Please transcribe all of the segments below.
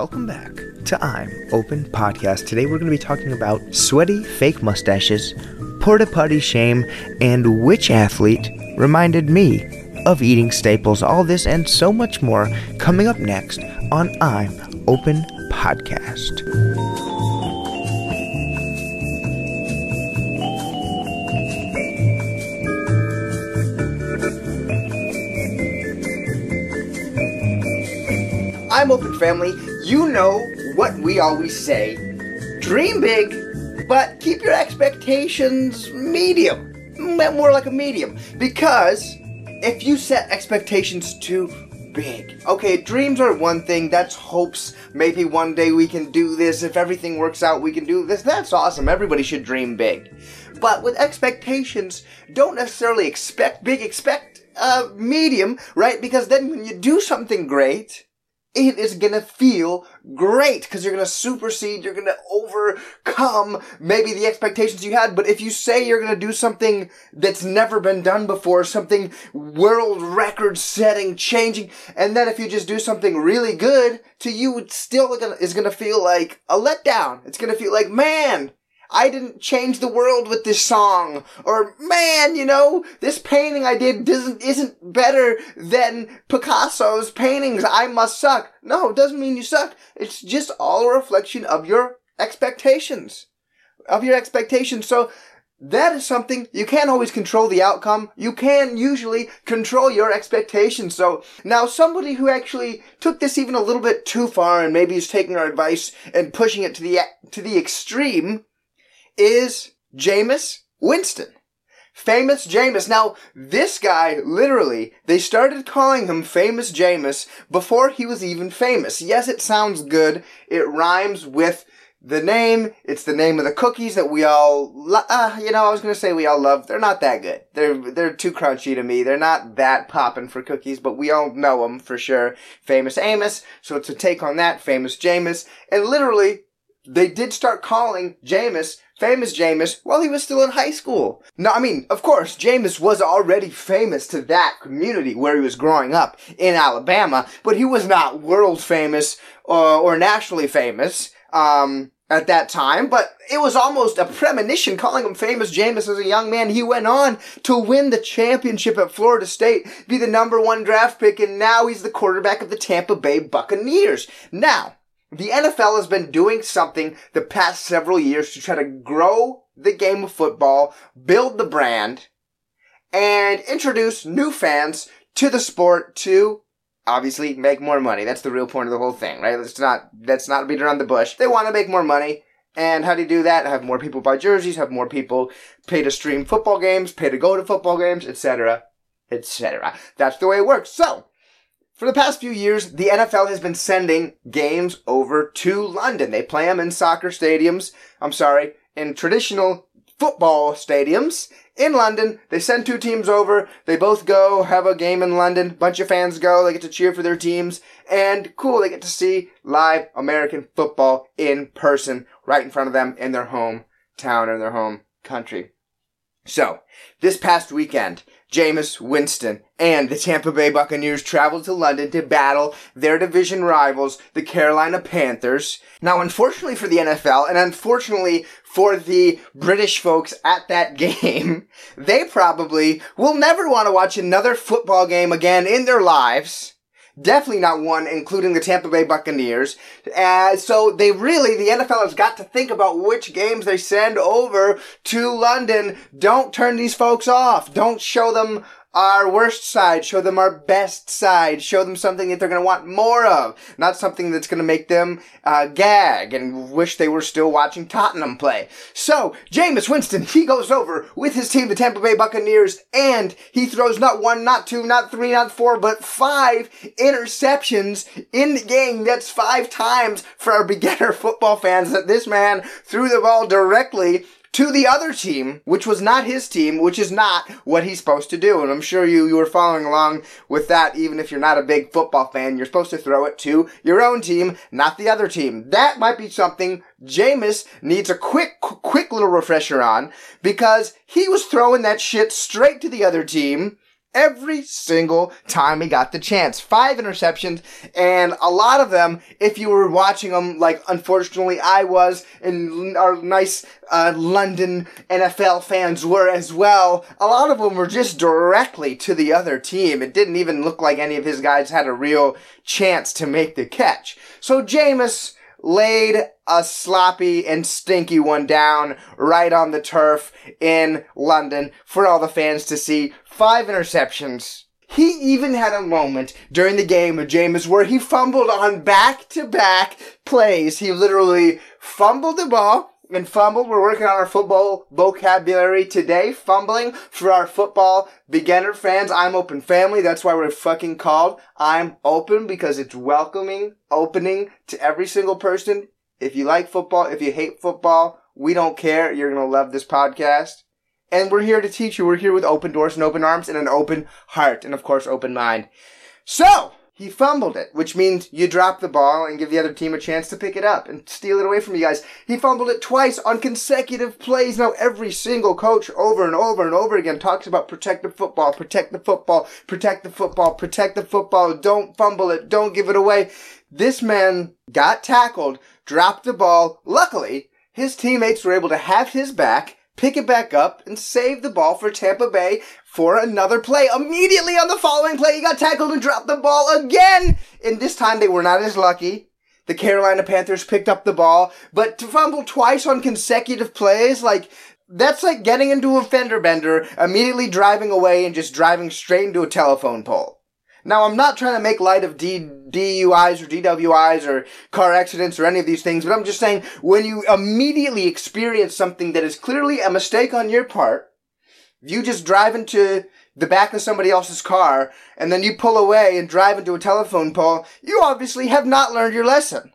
welcome back to I'm Open Podcast. Today we're going to be talking about sweaty fake mustaches, porta potty shame, and which athlete reminded me of eating staples. All this and so much more coming up next on I'm Open Podcast. I'm Open Family. You know what we always say dream big, but keep your expectations medium. More like a medium. Because if you set expectations too big, okay, dreams are one thing, that's hopes. Maybe one day we can do this. If everything works out, we can do this. That's awesome. Everybody should dream big. But with expectations, don't necessarily expect big, expect uh, medium, right? Because then when you do something great, it is gonna feel great because you're gonna supersede, you're gonna overcome maybe the expectations you had. But if you say you're gonna do something that's never been done before, something world record setting, changing, and then if you just do something really good, to you it still gonna, is gonna feel like a letdown. It's gonna feel like, man, I didn't change the world with this song. Or, man, you know, this painting I did doesn't, isn't better than Picasso's paintings. I must suck. No, it doesn't mean you suck. It's just all a reflection of your expectations. Of your expectations. So, that is something you can't always control the outcome. You can usually control your expectations. So now somebody who actually took this even a little bit too far and maybe is taking our advice and pushing it to the to the extreme is Jameis Winston. Famous Jameis. Now, this guy, literally, they started calling him Famous Jameis before he was even famous. Yes, it sounds good. It rhymes with the name. It's the name of the cookies that we all, lo- uh, you know, I was gonna say we all love. They're not that good. They're, they're too crunchy to me. They're not that poppin' for cookies, but we all know them for sure. Famous Amos. So to take on that, Famous Jameis. And literally, they did start calling Jameis famous Jameis while he was still in high school. No, I mean, of course, Jameis was already famous to that community where he was growing up in Alabama, but he was not world famous or, or nationally famous. Um, at that time, but it was almost a premonition calling him famous Jameis as a young man. He went on to win the championship at Florida State, be the number one draft pick, and now he's the quarterback of the Tampa Bay Buccaneers. Now, the NFL has been doing something the past several years to try to grow the game of football, build the brand, and introduce new fans to the sport to obviously make more money. That's the real point of the whole thing, right? Let's not let's not beat around the bush. They want to make more money. And how do you do that? Have more people buy jerseys, have more people pay to stream football games, pay to go to football games, etc., etc. That's the way it works. So, for the past few years, the NFL has been sending games over to London. They play them in soccer stadiums. I'm sorry, in traditional football stadiums in London. They send two teams over. They both go have a game in London. Bunch of fans go. They get to cheer for their teams. And cool, they get to see live American football in person right in front of them in their hometown or their home country. So, this past weekend, Jameis Winston and the Tampa Bay Buccaneers traveled to London to battle their division rivals, the Carolina Panthers. Now, unfortunately for the NFL, and unfortunately for the British folks at that game, they probably will never want to watch another football game again in their lives. Definitely not one, including the Tampa Bay Buccaneers. Uh, so they really, the NFL has got to think about which games they send over to London. Don't turn these folks off. Don't show them our worst side, show them our best side, show them something that they're going to want more of, not something that's going to make them uh, gag and wish they were still watching Tottenham play. So, Jameis Winston, he goes over with his team, the Tampa Bay Buccaneers, and he throws not one, not two, not three, not four, but five interceptions in the game. That's five times for our beginner football fans that this man threw the ball directly to the other team, which was not his team, which is not what he's supposed to do. And I'm sure you, you were following along with that, even if you're not a big football fan. You're supposed to throw it to your own team, not the other team. That might be something Jameis needs a quick, quick little refresher on because he was throwing that shit straight to the other team every single time he got the chance. Five interceptions, and a lot of them, if you were watching them, like unfortunately I was, and our nice uh, London NFL fans were as well, a lot of them were just directly to the other team. It didn't even look like any of his guys had a real chance to make the catch. So Jameis laid a sloppy and stinky one down right on the turf in London for all the fans to see. Five interceptions. He even had a moment during the game of Jameis where he fumbled on back to back plays. He literally fumbled the ball and fumbled. We're working on our football vocabulary today. Fumbling for our football beginner fans. I'm open family. That's why we're fucking called I'm open because it's welcoming, opening to every single person. If you like football, if you hate football, we don't care. You're going to love this podcast. And we're here to teach you. We're here with open doors and open arms and an open heart and of course open mind. So, he fumbled it, which means you drop the ball and give the other team a chance to pick it up and steal it away from you guys. He fumbled it twice on consecutive plays. Now every single coach over and over and over again talks about protect the football, protect the football, protect the football, protect the football, don't fumble it, don't give it away. This man got tackled, dropped the ball. Luckily, his teammates were able to have his back pick it back up, and save the ball for Tampa Bay for another play. Immediately on the following play, he got tackled and dropped the ball again. And this time they were not as lucky. The Carolina Panthers picked up the ball, but to fumble twice on consecutive plays, like, that's like getting into a fender bender, immediately driving away and just driving straight into a telephone pole. Now, I'm not trying to make light of D- DUIs or DWIs or car accidents or any of these things, but I'm just saying when you immediately experience something that is clearly a mistake on your part, you just drive into the back of somebody else's car and then you pull away and drive into a telephone pole, you obviously have not learned your lesson.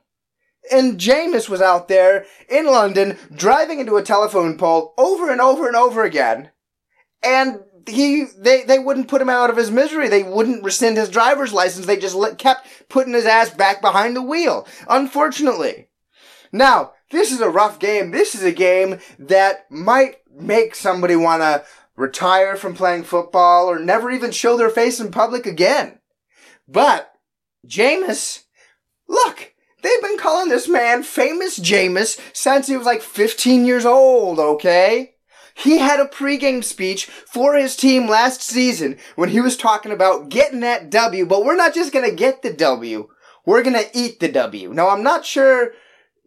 And Jameis was out there in London driving into a telephone pole over and over and over again. And he they they wouldn't put him out of his misery. They wouldn't rescind his driver's license. They just let, kept putting his ass back behind the wheel. Unfortunately. Now, this is a rough game. This is a game that might make somebody want to retire from playing football or never even show their face in public again. But Jameis, look, they've been calling this man famous Jameis since he was like 15 years old, okay? He had a pregame speech for his team last season when he was talking about getting that W, but we're not just gonna get the W. We're gonna eat the W. Now, I'm not sure.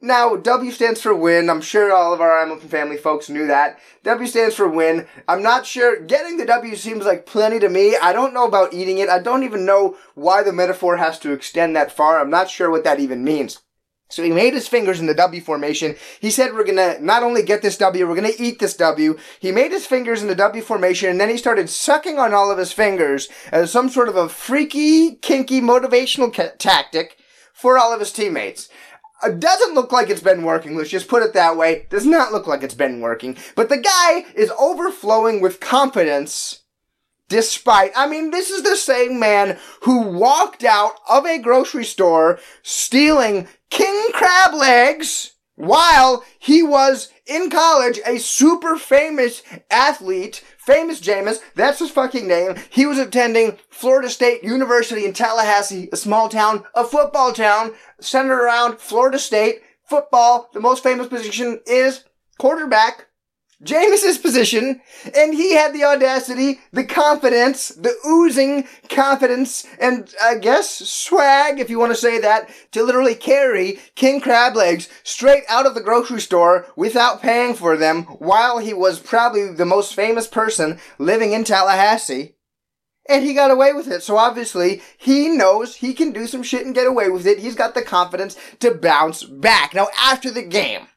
Now, W stands for win. I'm sure all of our Hamilton family folks knew that. W stands for win. I'm not sure. Getting the W seems like plenty to me. I don't know about eating it. I don't even know why the metaphor has to extend that far. I'm not sure what that even means. So he made his fingers in the W formation. He said, we're gonna not only get this W, we're gonna eat this W. He made his fingers in the W formation and then he started sucking on all of his fingers as some sort of a freaky, kinky motivational ca- tactic for all of his teammates. It doesn't look like it's been working. Let's just put it that way. Does not look like it's been working. But the guy is overflowing with confidence Despite, I mean, this is the same man who walked out of a grocery store stealing king crab legs while he was in college a super famous athlete, famous Jameis, that's his fucking name. He was attending Florida State University in Tallahassee, a small town, a football town centered around Florida State. Football, the most famous position is quarterback. Jameis's position, and he had the audacity, the confidence, the oozing confidence, and I guess swag, if you want to say that, to literally carry king crab legs straight out of the grocery store without paying for them while he was probably the most famous person living in Tallahassee. And he got away with it. So obviously, he knows he can do some shit and get away with it. He's got the confidence to bounce back. Now, after the game,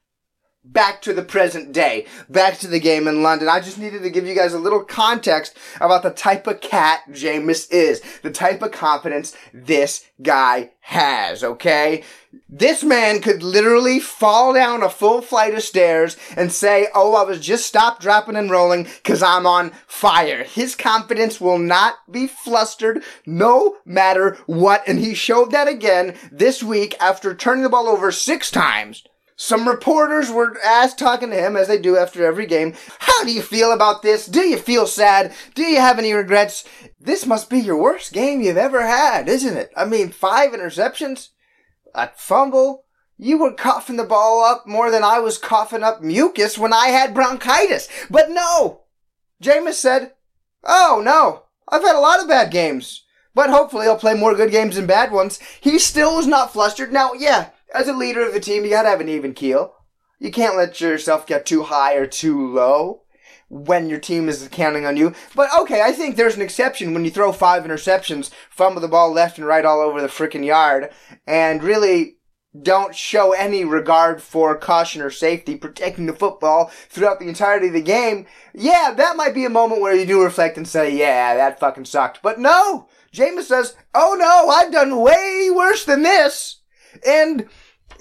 back to the present day, back to the game in London. I just needed to give you guys a little context about the type of cat Jameis is, the type of confidence this guy has, okay? This man could literally fall down a full flight of stairs and say, Oh, I was just stopped, dropping, and rolling because I'm on fire. His confidence will not be flustered no matter what. And he showed that again this week after turning the ball over six times some reporters were asked talking to him as they do after every game. How do you feel about this? Do you feel sad? Do you have any regrets? This must be your worst game you've ever had, isn't it? I mean, five interceptions, a fumble. You were coughing the ball up more than I was coughing up mucus when I had bronchitis. But no! Jameis said, Oh no, I've had a lot of bad games. But hopefully I'll play more good games than bad ones. He still was not flustered. Now, yeah, as a leader of the team, you gotta have an even keel. You can't let yourself get too high or too low when your team is counting on you. But okay, I think there's an exception when you throw five interceptions, fumble the ball left and right all over the freaking yard, and really don't show any regard for caution or safety, protecting the football throughout the entirety of the game. Yeah, that might be a moment where you do reflect and say, yeah, that fucking sucked. But no! Jameis says, oh no, I've done way worse than this. And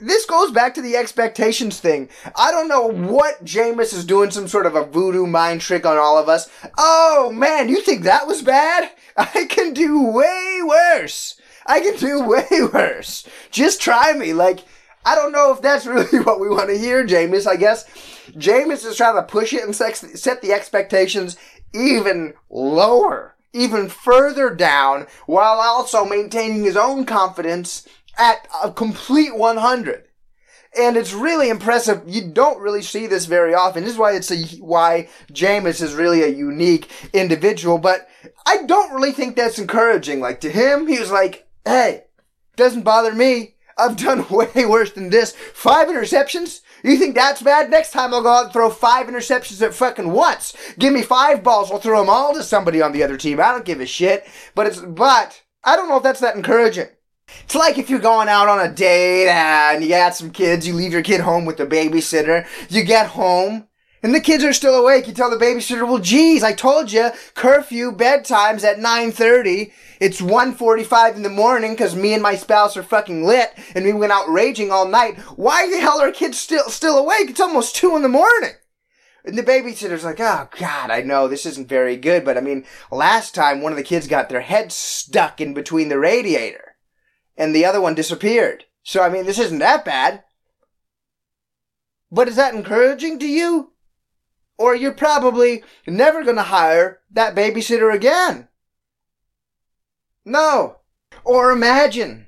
this goes back to the expectations thing. I don't know what Jameis is doing some sort of a voodoo mind trick on all of us. Oh man, you think that was bad? I can do way worse. I can do way worse. Just try me. Like, I don't know if that's really what we want to hear, Jameis. I guess Jameis is trying to push it and set the expectations even lower, even further down, while also maintaining his own confidence at a complete 100. And it's really impressive. You don't really see this very often. This is why it's a, why Jameis is really a unique individual. But I don't really think that's encouraging. Like to him, he was like, hey, doesn't bother me. I've done way worse than this. Five interceptions? You think that's bad? Next time I'll go out and throw five interceptions at fucking once. Give me five balls, I'll throw them all to somebody on the other team. I don't give a shit. But it's, but I don't know if that's that encouraging. It's like if you're going out on a date and you got some kids, you leave your kid home with the babysitter, you get home, and the kids are still awake. You tell the babysitter, well, geez, I told you, curfew, bedtime's at 9.30. It's 1.45 in the morning because me and my spouse are fucking lit and we went out raging all night. Why the hell are kids still, still awake? It's almost 2 in the morning. And the babysitter's like, oh god, I know this isn't very good, but I mean, last time one of the kids got their head stuck in between the radiator and the other one disappeared. So, I mean, this isn't that bad. But is that encouraging to you? Or you're probably never going to hire that babysitter again. No. Or imagine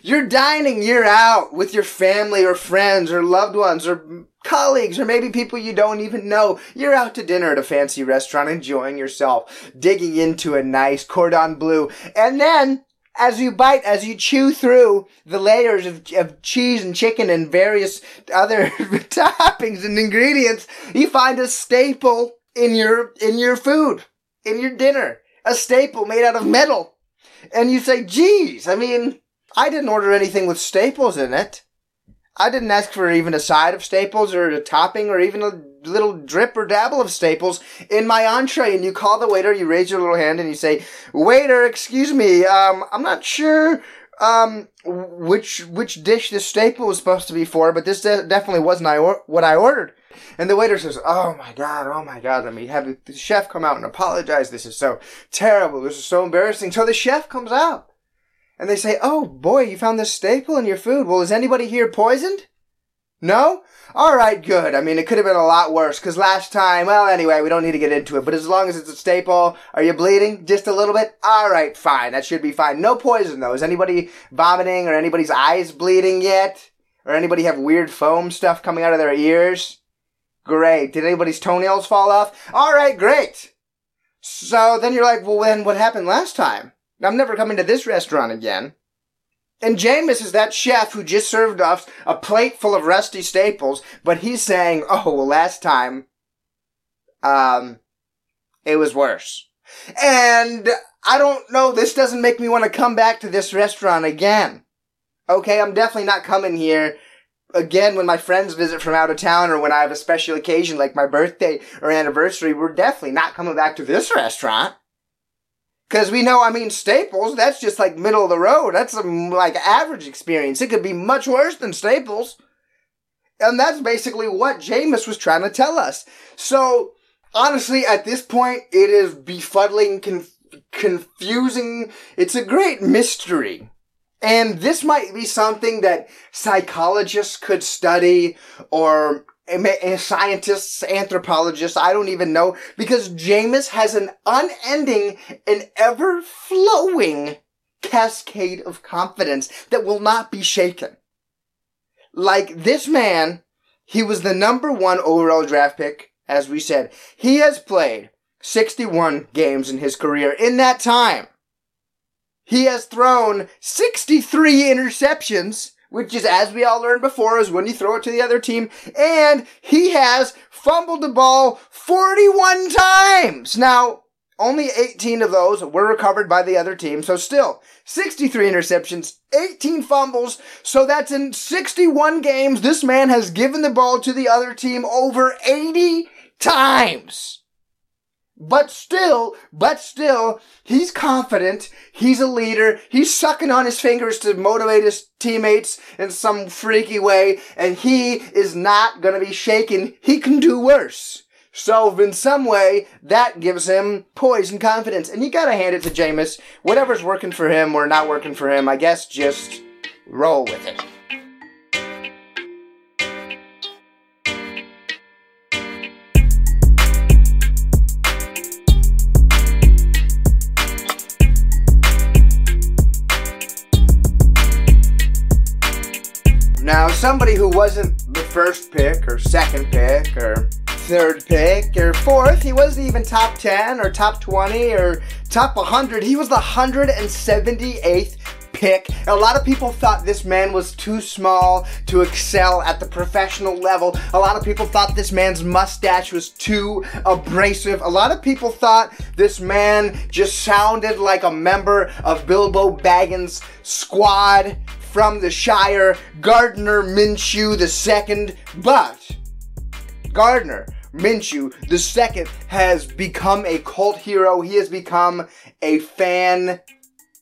you're dining year out with your family or friends or loved ones or colleagues or maybe people you don't even know. You're out to dinner at a fancy restaurant enjoying yourself, digging into a nice cordon bleu, and then as you bite, as you chew through the layers of, of cheese and chicken and various other toppings and ingredients, you find a staple in your, in your food, in your dinner. A staple made out of metal. And you say, geez, I mean, I didn't order anything with staples in it. I didn't ask for even a side of staples or a topping or even a little drip or dabble of staples in my entree. And you call the waiter, you raise your little hand and you say, waiter, excuse me, um, I'm not sure, um, which, which dish this staple was supposed to be for, but this de- definitely wasn't I or- what I ordered. And the waiter says, Oh my God, oh my God, let me have the chef come out and apologize. This is so terrible. This is so embarrassing. So the chef comes out and they say, Oh boy, you found this staple in your food. Well, is anybody here poisoned? No? Alright, good. I mean, it could have been a lot worse, because last time, well, anyway, we don't need to get into it, but as long as it's a staple, are you bleeding? Just a little bit? Alright, fine. That should be fine. No poison, though. Is anybody vomiting or anybody's eyes bleeding yet? Or anybody have weird foam stuff coming out of their ears? Great. Did anybody's toenails fall off? Alright, great. So then you're like, well, then what happened last time? I'm never coming to this restaurant again. And Jameis is that chef who just served us a plate full of rusty staples, but he's saying, oh, well, last time, um, it was worse. And I don't know, this doesn't make me want to come back to this restaurant again. Okay, I'm definitely not coming here again when my friends visit from out of town or when I have a special occasion like my birthday or anniversary. We're definitely not coming back to this restaurant. Because we know, I mean, Staples, that's just like middle of the road. That's a, like average experience. It could be much worse than Staples. And that's basically what Jameis was trying to tell us. So, honestly, at this point, it is befuddling, conf- confusing. It's a great mystery And this might be something that psychologists could study or scientists, anthropologists, I don't even know, because Jameis has an unending and ever flowing cascade of confidence that will not be shaken. Like this man, he was the number one overall draft pick, as we said. He has played 61 games in his career. In that time, he has thrown 63 interceptions, which is, as we all learned before, is when you throw it to the other team. And he has fumbled the ball 41 times. Now, only 18 of those were recovered by the other team. So still, 63 interceptions, 18 fumbles. So that's in 61 games. This man has given the ball to the other team over 80 times. But still, but still, he's confident. He's a leader. He's sucking on his fingers to motivate his teammates in some freaky way. And he is not going to be shaken. He can do worse. So in some way, that gives him poise and confidence. And you gotta hand it to Jameis. Whatever's working for him or not working for him, I guess just roll with it. Somebody who wasn't the first pick or second pick or third pick or fourth. He wasn't even top 10 or top 20 or top 100. He was the 178th pick. A lot of people thought this man was too small to excel at the professional level. A lot of people thought this man's mustache was too abrasive. A lot of people thought this man just sounded like a member of Bilbo Baggins' squad from the Shire, Gardner Minshew II. But Gardner Minshew second has become a cult hero. He has become a fan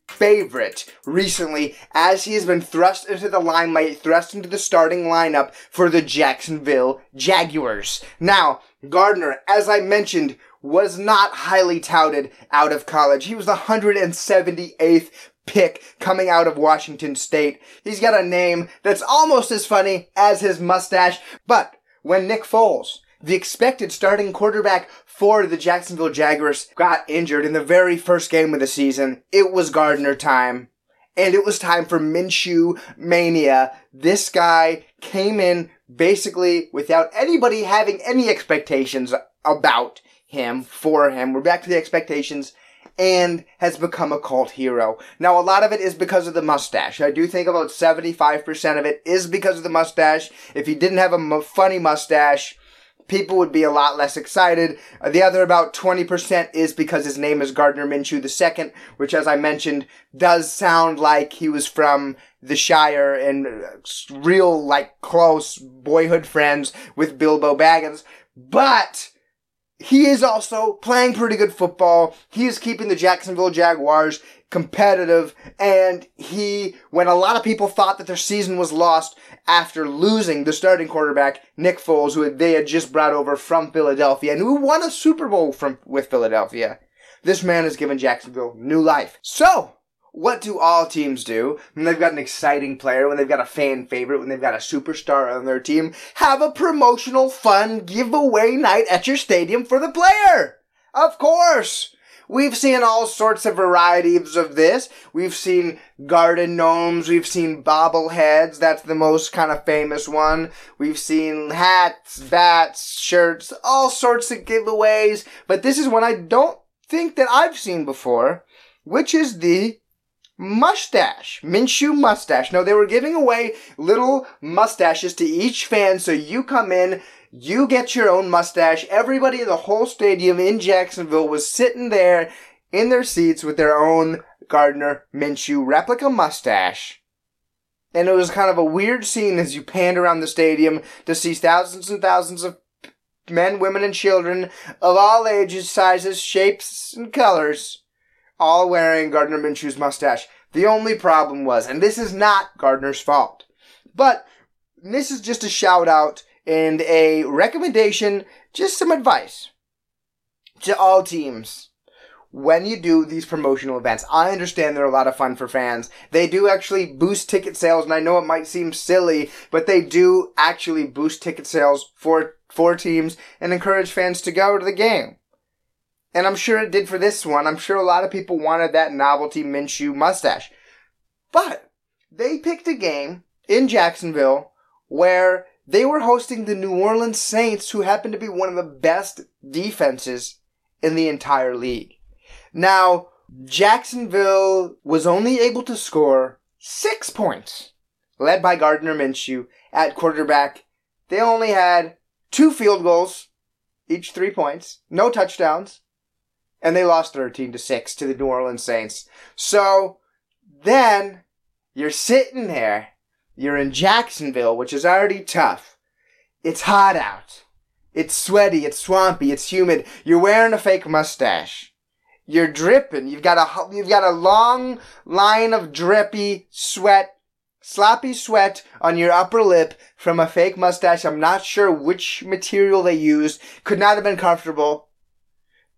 favorite recently as he has been thrust into the limelight, thrust into the starting lineup for the Jacksonville Jaguars. Now, Gardner, as I mentioned, was not highly touted out of college. He was the 178th pick coming out of Washington State. He's got a name that's almost as funny as his mustache, but when Nick Foles, the expected starting quarterback for the Jacksonville Jaguars, got injured in the very first game of the season, it was Gardner time. And it was time for Minshew Mania. This guy came in basically without anybody having any expectations about him, for him. We're back to the expectations and has become a cult hero. Now, a lot of it is because of the mustache. I do think about 75% of it is because of the mustache. If he didn't have a funny mustache, people would be a lot less excited. The other about 20% is because his name is Gardner Minshew II, which, as I mentioned, does sound like he was from the Shire and uh, real, like, close boyhood friends with Bilbo Baggins. But he is also playing pretty good football. He is keeping the Jacksonville Jaguars competitive. And he, when a lot of people thought that their season was lost after losing the starting quarterback, Nick Foles, who they had just brought over from Philadelphia and who won a Super Bowl from, with Philadelphia, this man has given Jacksonville new life. So, what do all teams do when they've got an exciting player, when they've got a fan favorite, when they've got a superstar on their team? Have a promotional fun giveaway night at your stadium for the player! Of course! We've seen all sorts of varieties of this. We've seen garden gnomes. We've seen bobbleheads. That's the most kind of famous one. We've seen hats, bats, shirts, all sorts of giveaways. But this is one I don't think that I've seen before, which is the mustache. Minshew mustache. No, they were giving away little mustaches to each fan. So you come in, you get your own mustache. Everybody in the whole stadium in Jacksonville was sitting there in their seats with their own Gardner Minshew replica mustache. And it was kind of a weird scene as you panned around the stadium to see thousands and thousands of men, women, and children of all ages, sizes, shapes, and colors all wearing Gardner Minshew's mustache. The only problem was, and this is not Gardner's fault, but this is just a shout out and a recommendation, just some advice to all teams. when you do these promotional events. I understand they're a lot of fun for fans. They do actually boost ticket sales, and I know it might seem silly, but they do actually boost ticket sales for, for teams and encourage fans to go to the game. And I'm sure it did for this one. I'm sure a lot of people wanted that novelty Minshew mustache. But they picked a game in Jacksonville where they were hosting the New Orleans Saints, who happened to be one of the best defenses in the entire league. Now, Jacksonville was only able to score six points, led by Gardner Minshew at quarterback. They only had two field goals, each three points, no touchdowns, and they lost 13 to 6 to the New Orleans Saints. So then you're sitting there, you're in Jacksonville, which is already tough. It's hot out. It's sweaty, it's swampy, it's humid. You're wearing a fake mustache. You're dripping. You've got a you've got a long line of drippy sweat, sloppy sweat on your upper lip from a fake mustache. I'm not sure which material they used. Could not have been comfortable.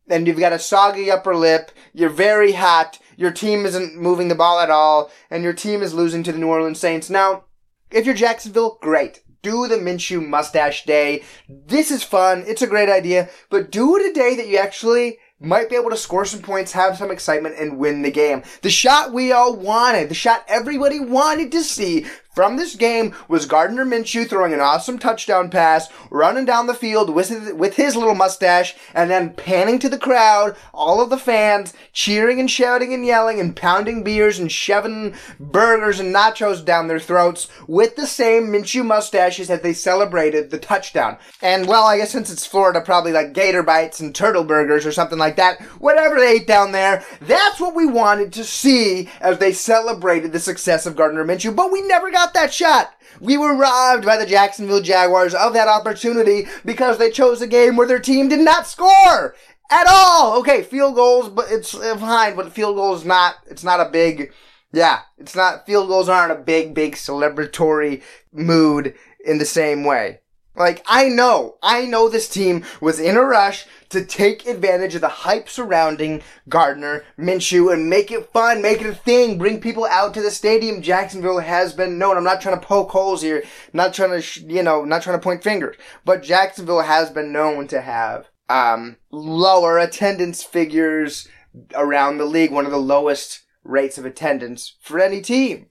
And you've got a soggy upper lip. You're very hot. Your team isn't moving the ball at all, and your team is losing to the New Orleans Saints. Now, if you're Jacksonville, great do the Minshew mustache day. This is fun. It's a great idea, but do it a day that you actually might be able to score some points, have some excitement, and win the game. The shot we all wanted, the shot everybody wanted to see from this game was Gardner Minshew throwing an awesome touchdown pass, running down the field with his, with his little mustache, and then panning to the crowd, all of the fans cheering and shouting and yelling and pounding beers and shoving burgers and nachos down their throats with the same Minshew mustaches as they celebrated the touchdown. And well, I guess since it's Florida, probably like gator bites and turtle burgers or something like that. Whatever they ate down there, that's what we wanted to see as they celebrated the success of Gardner Minshew, but we never got that shot. We were robbed by the Jacksonville Jaguars of that opportunity because they chose a game where their team did not score at all. Okay, field goals, but it's fine, but field goals not, it's not a big, yeah, it's not, field goals aren't a big, big celebratory mood in the same way. Like, I know, I know this team was in a rush to take advantage of the hype surrounding Gardner Minshew and make it fun, make it a thing, bring people out to the stadium. Jacksonville has been known. I'm not trying to poke holes here, not trying to, you know, not trying to point fingers, but Jacksonville has been known to have, um, lower attendance figures around the league, one of the lowest rates of attendance for any team.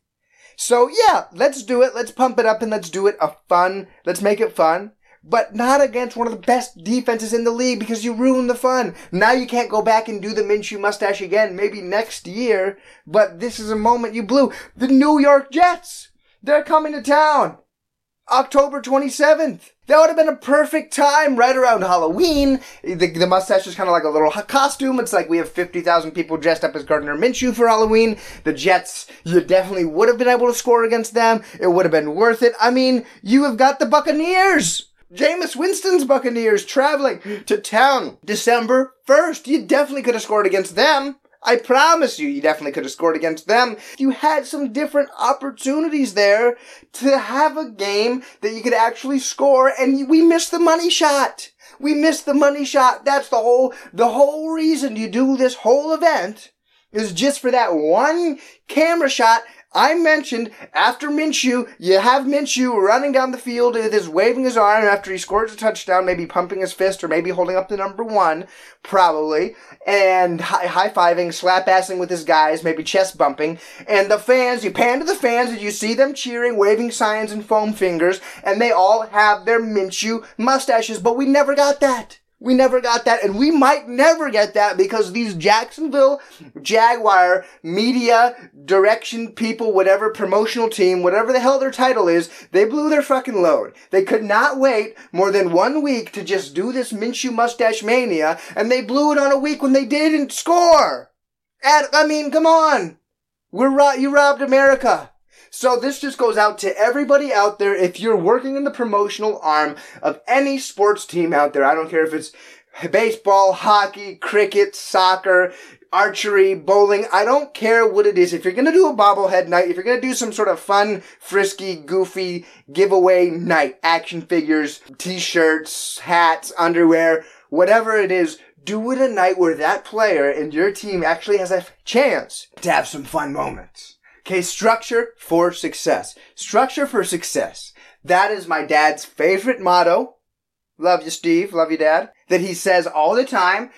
So yeah, let's do it. Let's pump it up and let's do it a fun. Let's make it fun. But not against one of the best defenses in the league because you ruined the fun. Now you can't go back and do the Minshew mustache again, maybe next year. But this is a moment you blew. The New York Jets! They're coming to town! October 27th. That would have been a perfect time right around Halloween. The, the mustache is kind of like a little costume. It's like we have 50,000 people dressed up as Gardner Minshew for Halloween. The Jets, you definitely would have been able to score against them. It would have been worth it. I mean, you have got the Buccaneers. Jameis Winston's Buccaneers traveling to town December 1st. You definitely could have scored against them. I promise you, you definitely could have scored against them. You had some different opportunities there to have a game that you could actually score, and we missed the money shot. We missed the money shot. That's the whole, the whole reason you do this whole event is just for that one camera shot I mentioned after Minshew, you have Minshew running down the field with his waving his arm after he scores a touchdown, maybe pumping his fist or maybe holding up the number one, probably, and high fiving, slap assing with his guys, maybe chest bumping. And the fans, you pan to the fans and you see them cheering, waving signs and foam fingers, and they all have their Minshew mustaches, but we never got that. We never got that, and we might never get that because these Jacksonville Jaguar media direction people, whatever promotional team, whatever the hell their title is, they blew their fucking load. They could not wait more than one week to just do this Minshew mustache mania, and they blew it on a week when they didn't score. And, I mean, come on. We're, ro- you robbed America. So this just goes out to everybody out there. If you're working in the promotional arm of any sports team out there, I don't care if it's baseball, hockey, cricket, soccer, archery, bowling. I don't care what it is. If you're gonna do a bobblehead night, if you're gonna do some sort of fun, frisky, goofy giveaway night, action figures, t-shirts, hats, underwear, whatever it is, do it a night where that player in your team actually has a chance to have some fun moments. Okay, structure for success. Structure for success. That is my dad's favorite motto. Love you, Steve. Love you, Dad. That he says all the time.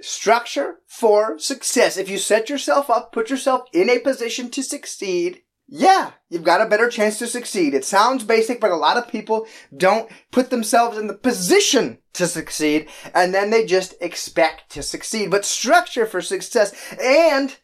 Structure for success. If you set yourself up, put yourself in a position to succeed, yeah, you've got a better chance to succeed. It sounds basic, but a lot of people don't put themselves in the position to succeed, and then they just expect to succeed. But structure for success and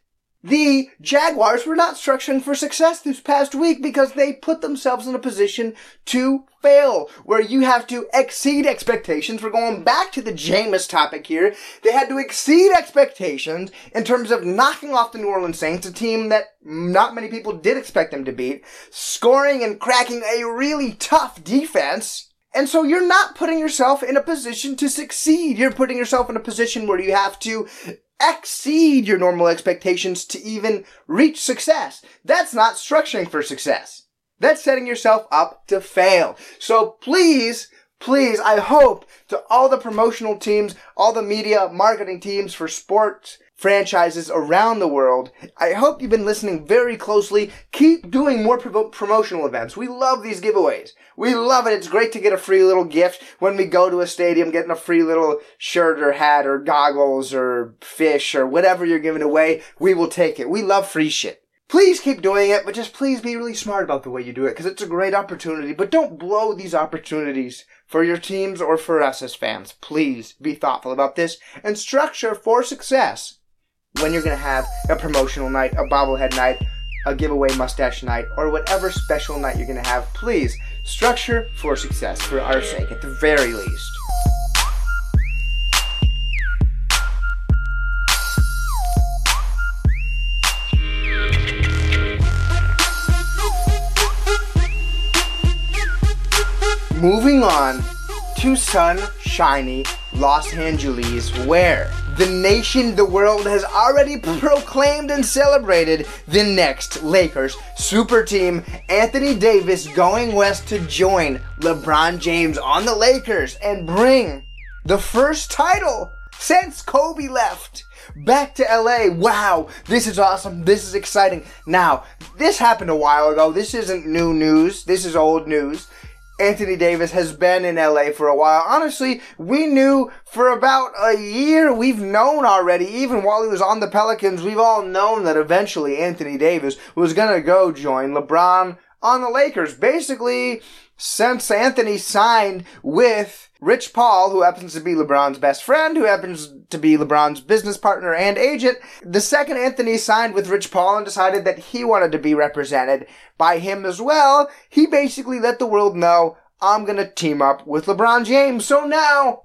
the Jaguars were not structuring for success this past week because they put themselves in a position to fail, where you have to exceed expectations. We're going back to the Jameis topic here. They had to exceed expectations in terms of knocking off the New Orleans Saints, a team that not many people did expect them to beat, scoring and cracking a really tough defense. And so you're not putting yourself in a position to succeed. You're putting yourself in a position where you have to exceed your normal expectations to even reach success. That's not structuring for success. That's setting yourself up to fail. So please, please, I hope to all the promotional teams, all the media marketing teams for sports franchises around the world. I hope you've been listening very closely. Keep doing more pro- promotional events. We love these giveaways. We love it. It's great to get a free little gift when we go to a stadium, getting a free little shirt or hat or goggles or fish or whatever you're giving away. We will take it. We love free shit. Please keep doing it, but just please be really smart about the way you do it because it's a great opportunity. But don't blow these opportunities for your teams or for us as fans. Please be thoughtful about this and structure for success when you're going to have a promotional night, a bobblehead night, a giveaway mustache night, or whatever special night you're going to have, please structure for success for our sake at the very least. Moving on to sunshiny Los Angeles, where the nation, the world has already proclaimed and celebrated the next Lakers super team, Anthony Davis going west to join LeBron James on the Lakers and bring the first title since Kobe left back to LA. Wow, this is awesome. This is exciting. Now, this happened a while ago. This isn't new news. This is old news. Anthony Davis has been in LA for a while. Honestly, we knew for about a year, we've known already, even while he was on the Pelicans, we've all known that eventually Anthony Davis was gonna go join LeBron on the Lakers. Basically, since Anthony signed with Rich Paul, who happens to be LeBron's best friend, who happens to be LeBron's business partner and agent, the second Anthony signed with Rich Paul and decided that he wanted to be represented by him as well, he basically let the world know, I'm gonna team up with LeBron James. So now,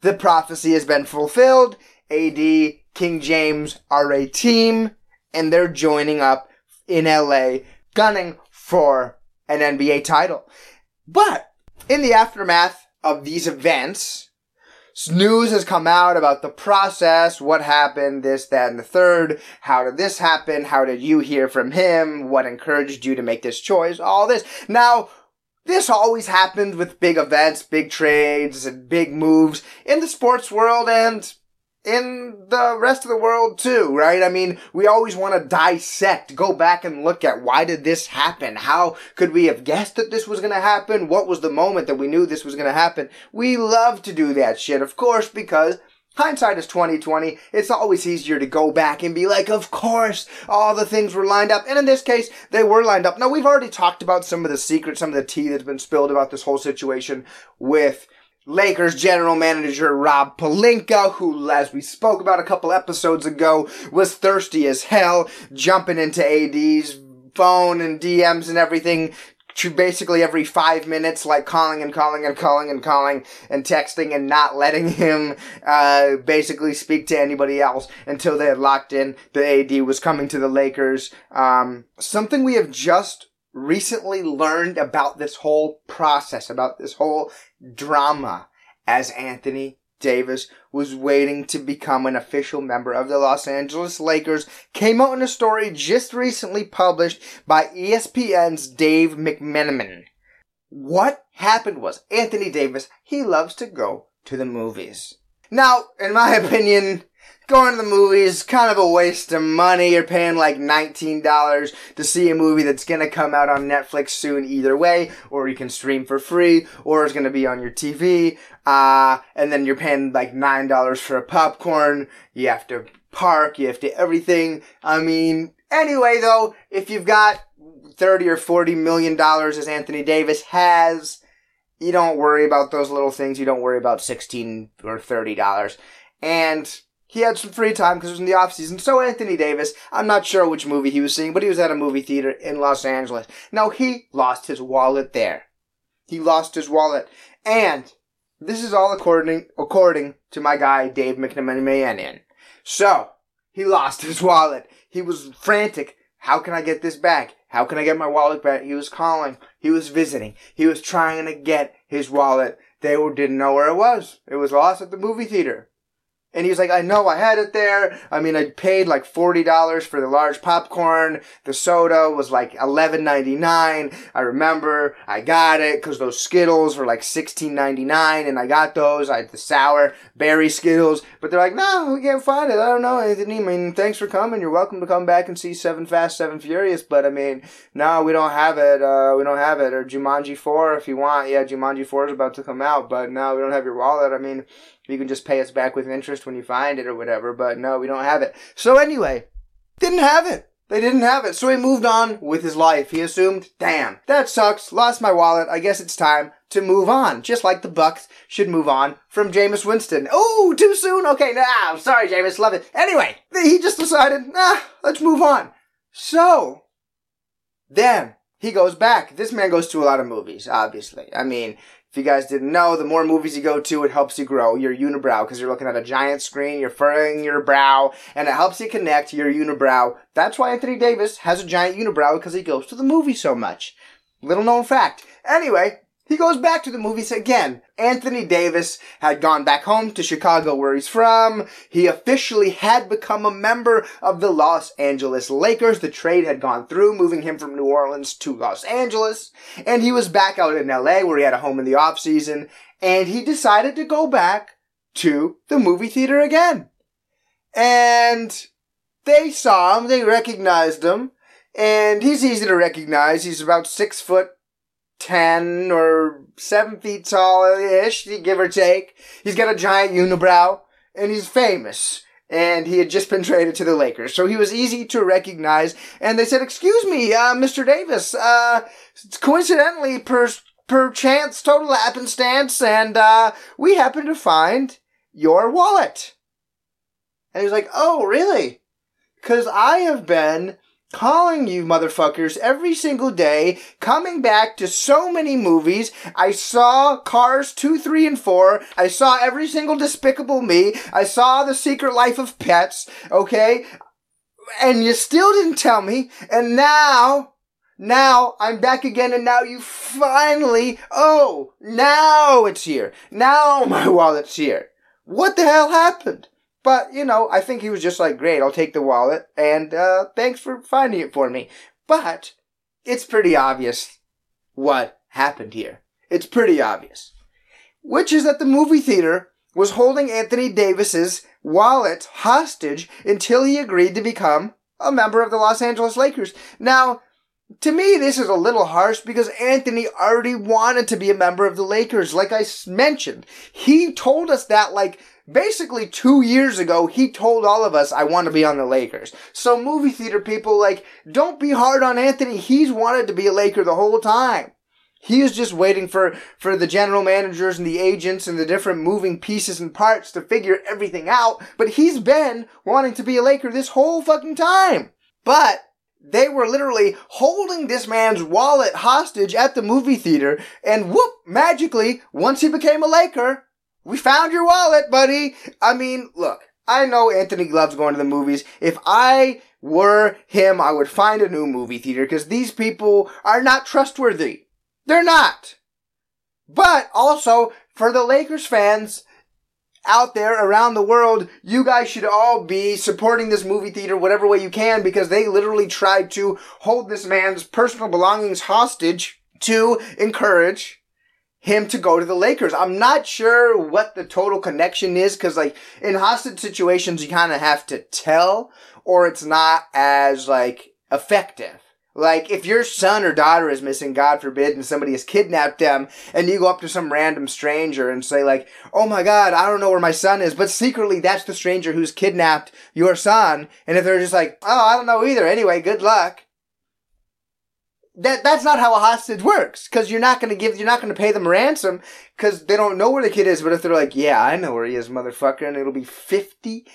the prophecy has been fulfilled. AD, King James are a team, and they're joining up in LA, gunning for an NBA title. But, in the aftermath of these events, news has come out about the process, what happened, this, that, and the third. How did this happen? How did you hear from him? What encouraged you to make this choice? All this. Now, this always happens with big events, big trades, and big moves in the sports world and in the rest of the world too, right? I mean, we always want to dissect, go back and look at why did this happen? How could we have guessed that this was going to happen? What was the moment that we knew this was going to happen? We love to do that shit, of course, because Hindsight is 2020. It's always easier to go back and be like, of course, all the things were lined up. And in this case, they were lined up. Now, we've already talked about some of the secrets, some of the tea that's been spilled about this whole situation with Lakers general manager Rob Pelinka, who, as we spoke about a couple episodes ago, was thirsty as hell, jumping into AD's phone and DMs and everything to basically every five minutes, like calling and calling and calling and calling and texting and not letting him, uh, basically speak to anybody else until they had locked in the AD was coming to the Lakers. Um, something we have just recently learned about this whole process, about this whole drama as Anthony Davis was waiting to become an official member of the Los Angeles Lakers came out in a story just recently published by ESPN's Dave McMenamin. What happened was Anthony Davis, he loves to go to the movies. Now, in my opinion, going to the movies kind of a waste of money. You're paying like $19 to see a movie that's gonna come out on Netflix soon either way, or you can stream for free, or it's gonna be on your TV. Uh, and then you're paying like $9 for a popcorn. You have to park, you have to everything. I mean, anyway though, if you've got 30 or 40 million dollars as Anthony Davis has, you don't worry about those little things. You don't worry about 16 or 30 dollars. And he had some free time because it was in the off season. So Anthony Davis, I'm not sure which movie he was seeing, but he was at a movie theater in Los Angeles. Now he lost his wallet there. He lost his wallet. And this is all according, according to my guy, Dave McMahon. So, he lost his wallet. He was frantic. How can I get this back? How can I get my wallet back? He was calling. He was visiting. He was trying to get his wallet. They didn't know where it was. It was lost at the movie theater. And he was like, I know I had it there. I mean, I paid like $40 for the large popcorn. The soda was like $11.99. I remember I got it because those Skittles were like $16.99 and I got those. I had the sour berry Skittles, but they're like, no, we can't find it. I don't know, Anthony. I mean, thanks for coming. You're welcome to come back and see Seven Fast, Seven Furious, but I mean, no, we don't have it. Uh, we don't have it. Or Jumanji 4 if you want. Yeah, Jumanji 4 is about to come out, but no, we don't have your wallet. I mean, you can just pay us back with interest when you find it or whatever, but no, we don't have it. So anyway, didn't have it. They didn't have it, so he moved on with his life. He assumed, damn, that sucks, lost my wallet, I guess it's time to move on. Just like the Bucs should move on from Jameis Winston. Oh, too soon? Okay, nah, sorry, Jameis, love it. Anyway, he just decided, nah, let's move on. So, then, he goes back. This man goes to a lot of movies, obviously. I mean, if you guys didn't know, the more movies you go to, it helps you grow your unibrow because you're looking at a giant screen, you're furrowing your brow, and it helps you connect your unibrow. That's why Anthony Davis has a giant unibrow because he goes to the movie so much. Little known fact. Anyway, he goes back to the movies again. Anthony Davis had gone back home to Chicago where he's from. He officially had become a member of the Los Angeles Lakers. The trade had gone through, moving him from New Orleans to Los Angeles. And he was back out in LA where he had a home in the off season. And he decided to go back to the movie theater again. And they saw him, they recognized him. And he's easy to recognize. He's about six foot 10 or 7 feet tall-ish, give or take. He's got a giant unibrow, and he's famous. And he had just been traded to the Lakers, so he was easy to recognize. And they said, excuse me, uh, Mr. Davis, uh, coincidentally, per, per chance, total happenstance, and, uh, we happened to find your wallet. And he was like, oh, really? Cause I have been calling you motherfuckers every single day, coming back to so many movies. I saw Cars 2, 3, and 4. I saw every single Despicable Me. I saw The Secret Life of Pets, okay? And you still didn't tell me, and now, now I'm back again, and now you finally, oh, now it's here. Now my wallet's here. What the hell happened? But, you know, I think he was just like, great, I'll take the wallet, and uh, thanks for finding it for me. But it's pretty obvious what happened here. It's pretty obvious. Which is that the movie theater was holding Anthony Davis's wallet hostage until he agreed to become a member of the Los Angeles Lakers. Now, to me, this is a little harsh because Anthony already wanted to be a member of the Lakers. Like I mentioned, he told us that like basically two years ago, he told all of us, I want to be on the Lakers. So movie theater people, like, don't be hard on Anthony. He's wanted to be a Laker the whole time. He is just waiting for, for the general managers and the agents and the different moving pieces and parts to figure everything out. But he's been wanting to be a Laker this whole fucking time. But they were literally holding this man's wallet hostage at the movie theater and whoop, magically, once he became a Laker, we found your wallet, buddy. I mean, look, I know Anthony loves going to the movies. If I were him, I would find a new movie theater because these people are not trustworthy. They're not. But also, for the Lakers fans out there around the world, you guys should all be supporting this movie theater whatever way you can because they literally tried to hold this man's personal belongings hostage to encourage him to go to the Lakers. I'm not sure what the total connection is because like in hostage situations, you kind of have to tell or it's not as like effective. Like, if your son or daughter is missing, God forbid, and somebody has kidnapped them, and you go up to some random stranger and say, like, oh my God, I don't know where my son is, but secretly that's the stranger who's kidnapped your son, and if they're just like, oh, I don't know either, anyway, good luck. That, that's not how a hostage works, cause you're not gonna give, you're not gonna pay them ransom, cause they don't know where the kid is, but if they're like, yeah, I know where he is, motherfucker, and it'll be fifty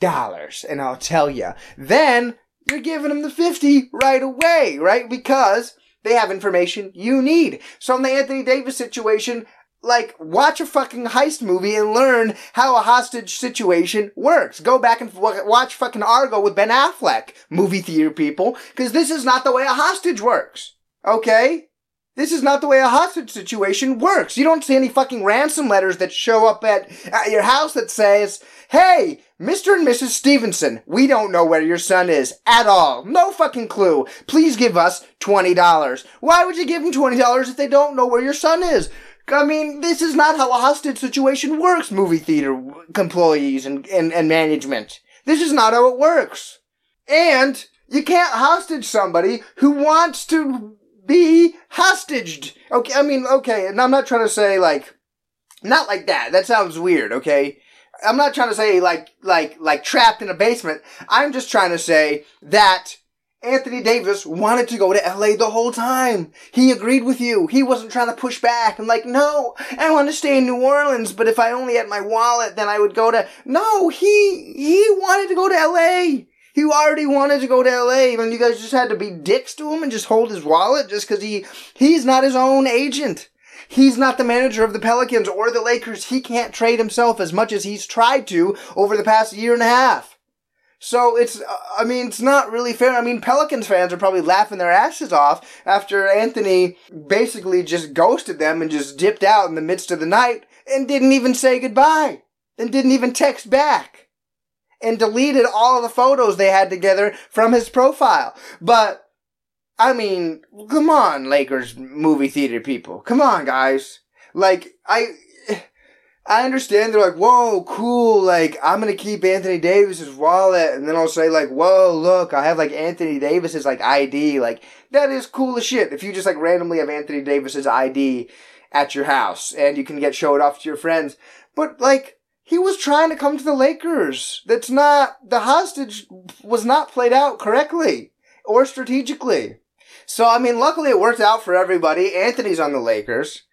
dollars, and I'll tell you, then you're giving them the 50 right away, right? Because they have information you need. So in the Anthony Davis situation, like, watch a fucking heist movie and learn how a hostage situation works. Go back and watch fucking Argo with Ben Affleck, movie theater people, because this is not the way a hostage works. Okay? This is not the way a hostage situation works. You don't see any fucking ransom letters that show up at, at your house that says, Hey, Mr. and Mrs. Stevenson, we don't know where your son is at all. No fucking clue. Please give us $20. Why would you give them $20 if they don't know where your son is? I mean, this is not how a hostage situation works, movie theater employees and, and, and management. This is not how it works. And you can't hostage somebody who wants to be hostaged. Okay, I mean, okay, and I'm not trying to say like, not like that. That sounds weird, okay? I'm not trying to say like, like, like trapped in a basement. I'm just trying to say that Anthony Davis wanted to go to LA the whole time. He agreed with you. He wasn't trying to push back and like, no, I want to stay in New Orleans, but if I only had my wallet, then I would go to, no, he, he wanted to go to LA. He already wanted to go to LA, and you guys just had to be dicks to him and just hold his wallet just because he he's not his own agent. He's not the manager of the Pelicans or the Lakers. He can't trade himself as much as he's tried to over the past year and a half. So it's, uh, I mean, it's not really fair. I mean, Pelicans fans are probably laughing their asses off after Anthony basically just ghosted them and just dipped out in the midst of the night and didn't even say goodbye and didn't even text back and deleted all of the photos they had together from his profile. But, I mean, come on, Lakers movie theater people. Come on, guys. Like, I, I understand they're like, whoa, cool, like, I'm gonna keep Anthony Davis's wallet, and then I'll say, like, whoa, look, I have, like, Anthony Davis's, like, ID, like, that is cool as shit. If you just, like, randomly have Anthony Davis's ID at your house, and you can get showed off to your friends. But, like, he was trying to come to the Lakers. That's not, the hostage was not played out correctly or strategically. So, I mean, luckily it worked out for everybody. Anthony's on the Lakers.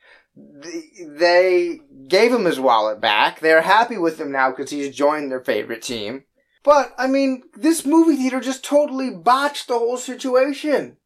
They gave him his wallet back. They're happy with him now because he's joined their favorite team. But, I mean, this movie theater just totally botched the whole situation.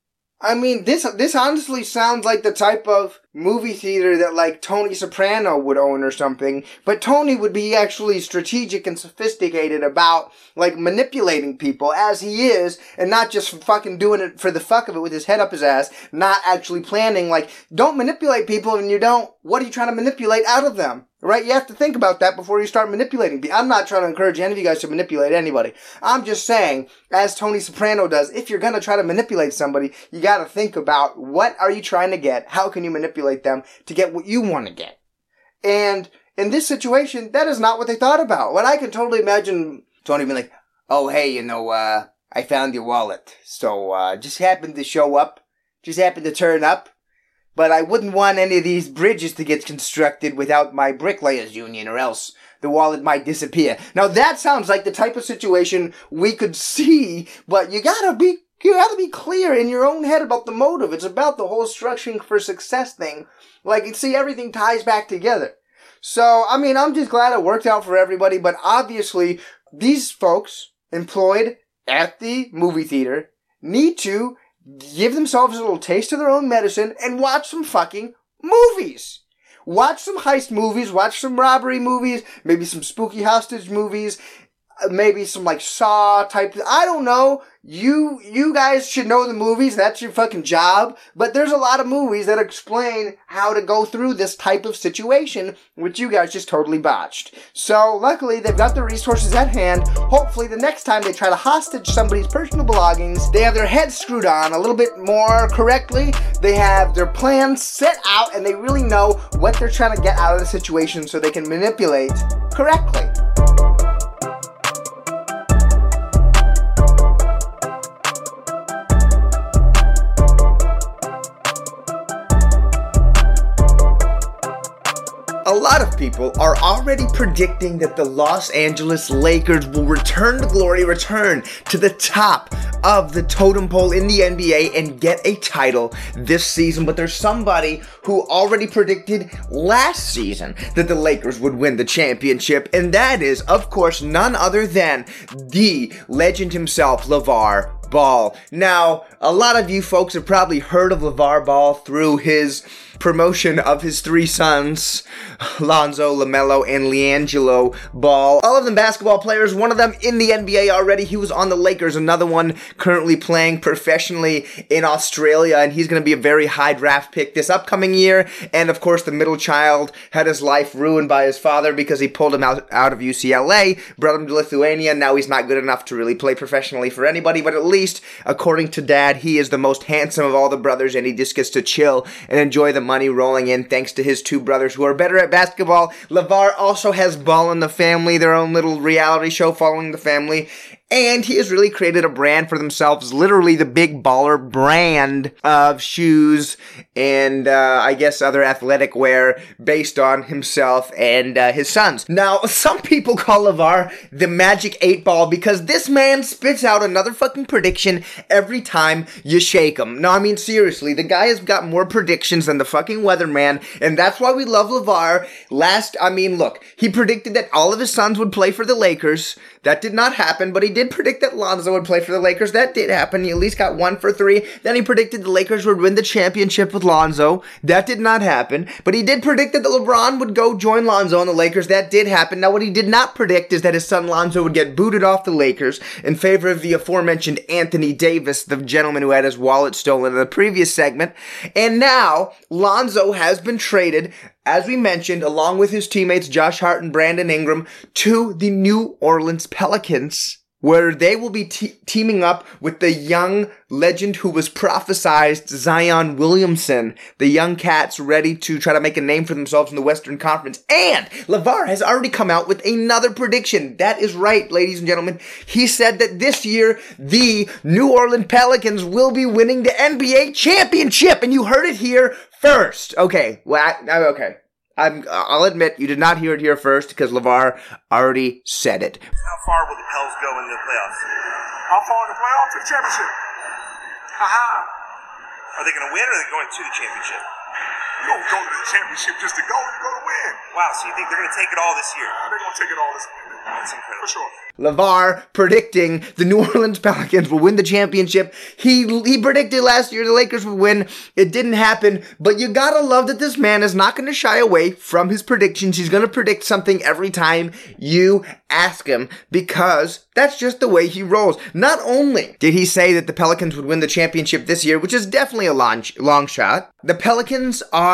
I mean, this this honestly sounds like the type of movie theater that like Tony Soprano would own or something. But Tony would be actually strategic and sophisticated about like manipulating people as he is, and not just fucking doing it for the fuck of it with his head up his ass. Not actually planning. Like, don't manipulate people, and you don't. What are you trying to manipulate out of them? Right? You have to think about that before you start manipulating. I'm not trying to encourage any of you guys to manipulate anybody. I'm just saying, as Tony Soprano does, if you're gonna try to manipulate somebody, you gotta think about what are you trying to get? How can you manipulate them to get what you want to get? And in this situation, that is not what they thought about. What I can totally imagine Tony being like, oh hey, you know, uh, I found your wallet. So, uh, just happened to show up. Just happened to turn up but I wouldn't want any of these bridges to get constructed without my bricklayers union or else the wallet might disappear. Now that sounds like the type of situation we could see, but you gotta be you have to be clear in your own head about the motive. It's about the whole structuring for success thing. Like you see everything ties back together. So, I mean, I'm just glad it worked out for everybody, but obviously these folks employed at the movie theater need to give themselves a little taste of their own medicine and watch some fucking movies. Watch some heist movies, watch some robbery movies, maybe some spooky hostage movies. Uh, maybe some like Saw type. I don't know. You you guys should know the movies. That's your fucking job. But there's a lot of movies that explain how to go through this type of situation, which you guys just totally botched. So luckily they've got the resources at hand. Hopefully the next time they try to hostage somebody's personal belongings, they have their heads screwed on a little bit more correctly. They have their plans set out and they really know what they're trying to get out of the situation so they can manipulate correctly. People are already predicting that the Los Angeles Lakers will return to glory, return to the top of the totem pole in the NBA and get a title this season. But there's somebody who already predicted last season that the Lakers would win the championship, and that is, of course, none other than the legend himself, LaVar Ball. Now, a lot of you folks have probably heard of LaVar Ball through his promotion of his three sons, Lonzo, LaMelo, and LiAngelo Ball. All of them basketball players, one of them in the NBA already. He was on the Lakers, another one currently playing professionally in Australia, and he's going to be a very high draft pick this upcoming year. And of course, the middle child had his life ruined by his father because he pulled him out, out of UCLA, brought him to Lithuania. Now he's not good enough to really play professionally for anybody, but at least, according to dad, he is the most handsome of all the brothers, and he just gets to chill and enjoy the money rolling in thanks to his two brothers who are better at basketball. LaVar also has Ball in the Family, their own little reality show following the family and he has really created a brand for themselves, literally the big baller brand of shoes and uh, I guess other athletic wear based on himself and uh, his sons. Now, some people call LaVar the magic eight ball because this man spits out another fucking prediction every time you shake him. No, I mean seriously, the guy has got more predictions than the fucking weatherman, and that's why we love LaVar. Last, I mean, look, he predicted that all of his sons would play for the Lakers. That did not happen, but he did predict that Lonzo would play for the Lakers. That did happen. He at least got one for three. Then he predicted the Lakers would win the championship with Lonzo. That did not happen. But he did predict that LeBron would go join Lonzo on the Lakers. That did happen. Now, what he did not predict is that his son Lonzo would get booted off the Lakers in favor of the aforementioned Anthony Davis, the gentleman who had his wallet stolen in the previous segment. And now, Lonzo has been traded as we mentioned, along with his teammates Josh Hart and Brandon Ingram, to the New Orleans Pelicans, where they will be te- teaming up with the young legend who was prophesized, Zion Williamson. The young cats ready to try to make a name for themselves in the Western Conference. And LaVar has already come out with another prediction. That is right, ladies and gentlemen. He said that this year, the New Orleans Pelicans will be winning the NBA championship. And you heard it here first. Okay. Well, I, okay. I'm, I'll admit you did not hear it here first because LaVar already said it. How far will the Pels go in the playoffs? How far in the playoffs? The championship. Haha. Are they going to win or are they going to the championship? You don't go to the championship just to go. You go to win. Wow, so you think they're going to take it all this year? They're going to take it all this year. That's incredible. For sure. LaVar predicting the New Orleans Pelicans will win the championship. He he predicted last year the Lakers would win. It didn't happen, but you gotta love that this man is not gonna shy away from his predictions. He's gonna predict something every time you ask him because that's just the way he rolls. Not only did he say that the Pelicans would win the championship this year, which is definitely a long, long shot, the Pelicans are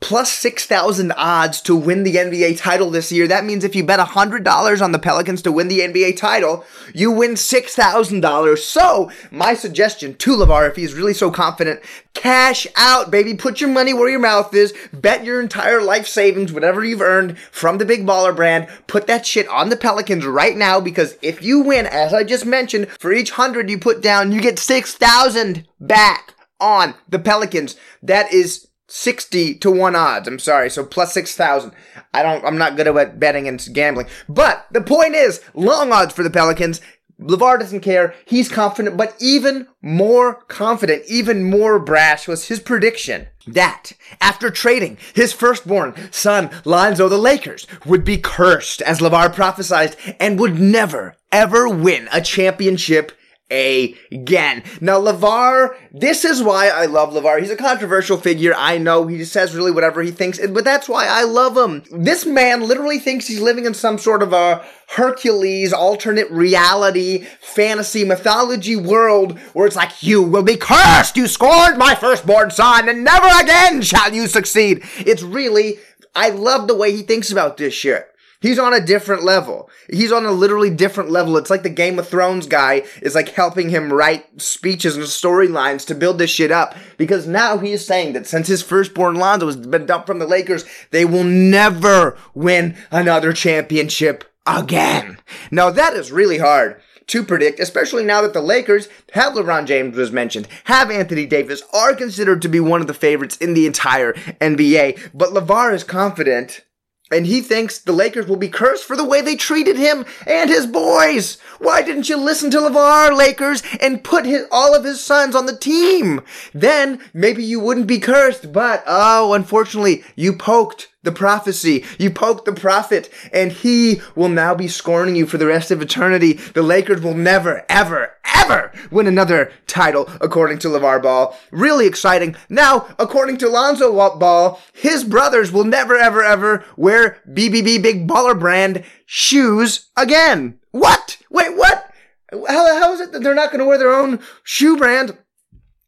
plus 6,000 odds to win the NBA title this year. That means if you bet $100 on the Pelicans to win the NBA title, you win $6,000. So, my suggestion to LaVar, if he's really so confident, cash out, baby. Put your money where your mouth is. Bet your entire life savings, whatever you've earned from the Big Baller brand. Put that shit on the Pelicans right now because if you win, as I just mentioned, for each hundred you put down, you get 6,000 back on the Pelicans. That is 60 to 1 odds. I'm sorry. So plus 6,000. I don't, I'm not good at betting and gambling. But the point is, long odds for the Pelicans. LaVar doesn't care. He's confident, but even more confident, even more brash was his prediction that after trading his firstborn son, Lonzo, the Lakers would be cursed, as LaVar prophesied, and would never, ever win a championship again. Now, LaVar, this is why I love LaVar. He's a controversial figure. I know he says really whatever he thinks, but that's why I love him. This man literally thinks he's living in some sort of a Hercules alternate reality fantasy mythology world where it's like, you will be cursed. You scorned my firstborn son and never again shall you succeed. It's really, I love the way he thinks about this shit. He's on a different level. He's on a literally different level. It's like the Game of Thrones guy is like helping him write speeches and storylines to build this shit up because now he is saying that since his firstborn Lonzo has been dumped from the Lakers, they will never win another championship again. Now that is really hard to predict, especially now that the Lakers have LeBron James was mentioned, have Anthony Davis, are considered to be one of the favorites in the entire NBA. But LaVar is confident and he thinks the Lakers will be cursed for the way they treated him and his boys. Why didn't you listen to LaVar, Lakers, and put his, all of his sons on the team? Then maybe you wouldn't be cursed, but oh, unfortunately, you poked the prophecy. You poked the prophet, and he will now be scorning you for the rest of eternity. The Lakers will never, ever, ever win another title, according to LaVar Ball. Really exciting. Now, according to Lonzo Ball, his brothers will never, ever, ever wear BBB Big Baller brand shoes again. What? Wait, what? How, how is it that they're not going to wear their own shoe brand?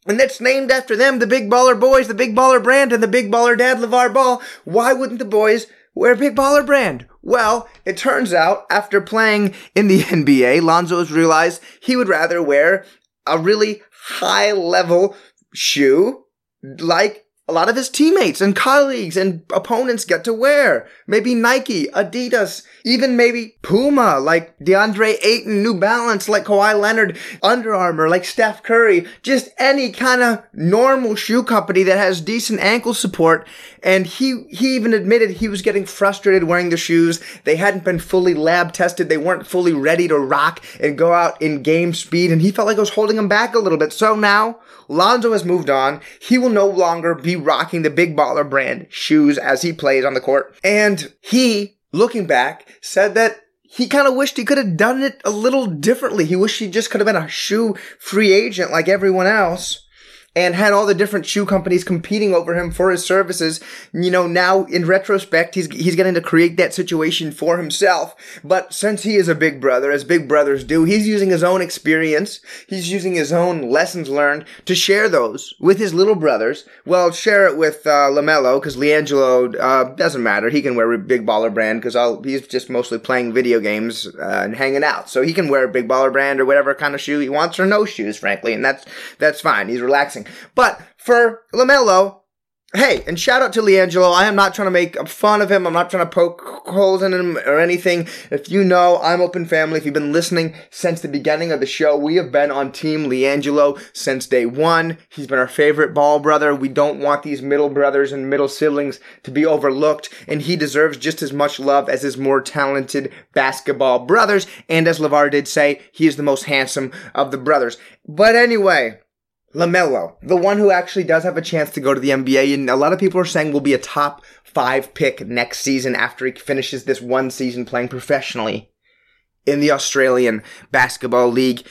And that's named after them, the Big Baller Boys, the Big Baller Brand, and the Big Baller Dad LaVar Ball. Why wouldn't the boys wear Big Baller Brand? Well, it turns out after playing in the NBA, Lonzo has realized he would rather wear a really high level shoe like a lot of his teammates and colleagues and opponents get to wear. Maybe Nike, Adidas, even maybe Puma, like DeAndre Ayton, New Balance, like Kawhi Leonard, Under Armour, like Steph Curry, just any kind of normal shoe company that has decent ankle support. And he, he even admitted he was getting frustrated wearing the shoes. They hadn't been fully lab tested. They weren't fully ready to rock and go out in game speed. And he felt like it was holding him back a little bit. So now, Lonzo has moved on. He will no longer be rocking the big baller brand shoes as he plays on the court. And he, looking back, said that he kind of wished he could have done it a little differently. He wished he just could have been a shoe free agent like everyone else and had all the different shoe companies competing over him for his services. You know, now in retrospect, he's, he's getting to create that situation for himself. But since he is a big brother, as big brothers do, he's using his own experience. He's using his own lessons learned to share those with his little brothers. Well, share it with, uh, LaMelo, cause LiAngelo, uh, doesn't matter. He can wear a big baller brand, cause he's just mostly playing video games, uh, and hanging out. So he can wear a big baller brand or whatever kind of shoe he wants or no shoes, frankly. And that's, that's fine. He's relaxing. But for LaMelo, hey, and shout out to LiAngelo. I am not trying to make fun of him. I'm not trying to poke holes in him or anything. If you know, I'm Open Family. If you've been listening since the beginning of the show, we have been on Team LiAngelo since day one. He's been our favorite ball brother. We don't want these middle brothers and middle siblings to be overlooked, and he deserves just as much love as his more talented basketball brothers. And as LeVar did say, he is the most handsome of the brothers. But anyway, LaMelo, the one who actually does have a chance to go to the NBA, and a lot of people are saying will be a top five pick next season after he finishes this one season playing professionally in the Australian Basketball League.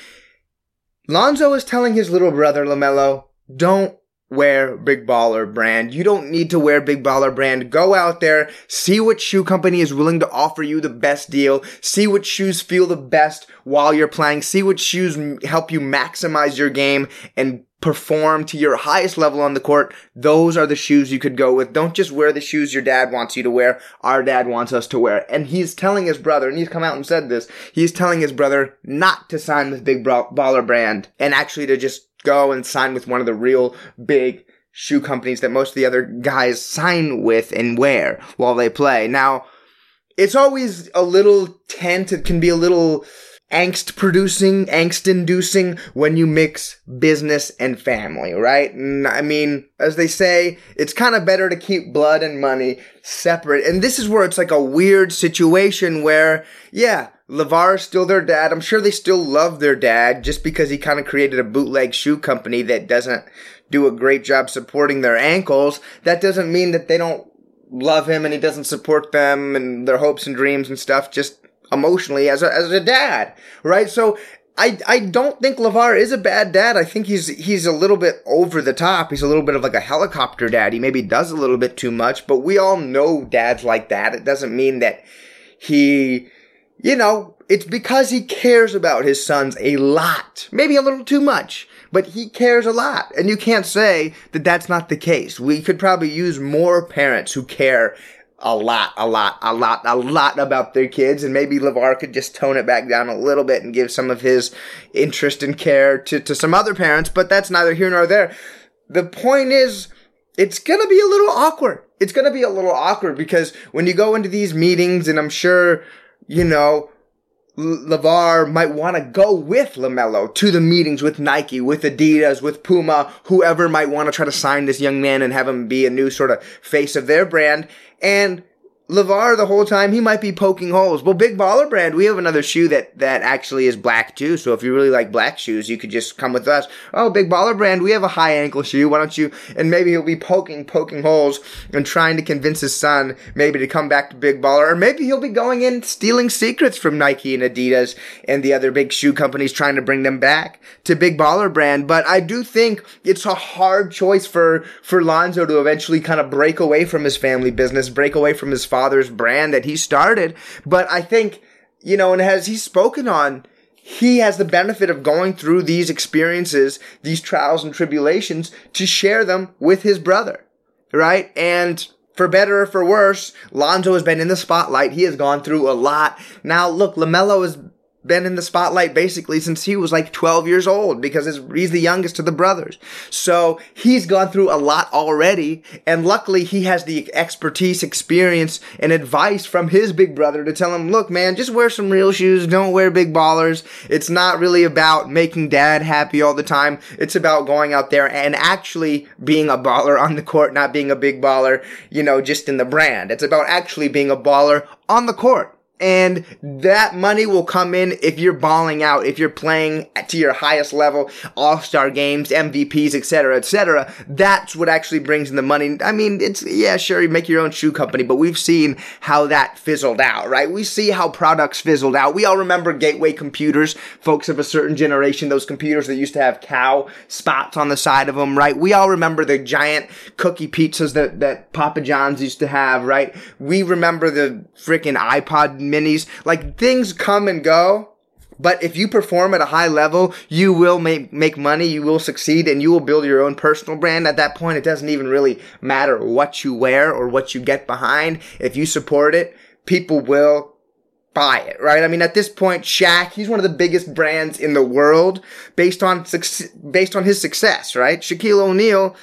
Lonzo is telling his little brother LaMelo, don't wear Big Baller brand. You don't need to wear Big Baller brand. Go out there, see what shoe company is willing to offer you the best deal, see what shoes feel the best while you're playing, see what shoes help you maximize your game and perform to your highest level on the court, those are the shoes you could go with. Don't just wear the shoes your dad wants you to wear. Our dad wants us to wear. And he's telling his brother, and he's come out and said this, he's telling his brother not to sign with Big Baller brand and actually to just go and sign with one of the real big shoe companies that most of the other guys sign with and wear while they play. Now, it's always a little tense. It can be a little angst producing, angst inducing when you mix business and family, right? And I mean, as they say, it's kind of better to keep blood and money separate. And this is where it's like a weird situation where, yeah, LaVar is still their dad. I'm sure they still love their dad just because he kind of created a bootleg shoe company that doesn't do a great job supporting their ankles. That doesn't mean that they don't love him and he doesn't support them and their hopes and dreams and stuff. Just emotionally as a, as a dad, right? So I, I don't think LaVar is a bad dad. I think he's he's a little bit over the top. He's a little bit of like a helicopter dad. He maybe does a little bit too much, but we all know dads like that. It doesn't mean that he, you know, it's because he cares about his sons a lot. Maybe a little too much, but he cares a lot. And you can't say that that's not the case. We could probably use more parents who care a lot, a lot, a lot, a lot about their kids, and maybe LaVar could just tone it back down a little bit and give some of his interest and care to, to some other parents, but that's neither here nor there. The point is, it's gonna be a little awkward. It's gonna be a little awkward because when you go into these meetings, and I'm sure, you know, LaVar might want to go with LaMelo to the meetings with Nike, with Adidas, with Puma, whoever might want to try to sign this young man and have him be a new sort of face of their brand. And LaVar the whole time he might be poking holes. Well, Big Baller Brand, we have another shoe that that actually is black too. So if you really like black shoes, you could just come with us. Oh, Big Baller Brand, we have a high ankle shoe. Why don't you? And maybe he'll be poking poking holes and trying to convince his son maybe to come back to Big Baller, or maybe he'll be going in stealing secrets from Nike and Adidas and the other big shoe companies trying to bring them back to Big Baller Brand. But I do think it's a hard choice for for Lonzo to eventually kind of break away from his family business, break away from his father's brand that he started. But I think, you know, and as he's spoken on, he has the benefit of going through these experiences, these trials and tribulations to share them with his brother. Right? And for better or for worse, Lonzo has been in the spotlight. He has gone through a lot. Now, look, LaMelo is been in the spotlight basically since he was like 12 years old because he's the youngest of the brothers. So he's gone through a lot already. And luckily he has the expertise, experience, and advice from his big brother to tell him, look, man, just wear some real shoes. Don't wear big ballers. It's not really about making dad happy all the time. It's about going out there and actually being a baller on the court, not being a big baller, you know, just in the brand. It's about actually being a baller on the court. And that money will come in if you're balling out, if you're playing to your highest level, all-star games, MVPs, etc., etc. That's what actually brings in the money. I mean, it's, yeah, sure, you make your own shoe company, but we've seen how that fizzled out, right? We see how products fizzled out. We all remember gateway computers, folks of a certain generation, those computers that used to have cow spots on the side of them, right? We all remember the giant cookie pizzas that, that Papa John's used to have, right? We remember the freaking iPod minis. Like things come and go. But if you perform at a high level, you will make, make money, you will succeed, and you will build your own personal brand. At that point, it doesn't even really matter what you wear or what you get behind. If you support it, people will buy it, right? I mean, at this point, Shaq, he's one of the biggest brands in the world based on, based on his success, right? Shaquille O'Neal,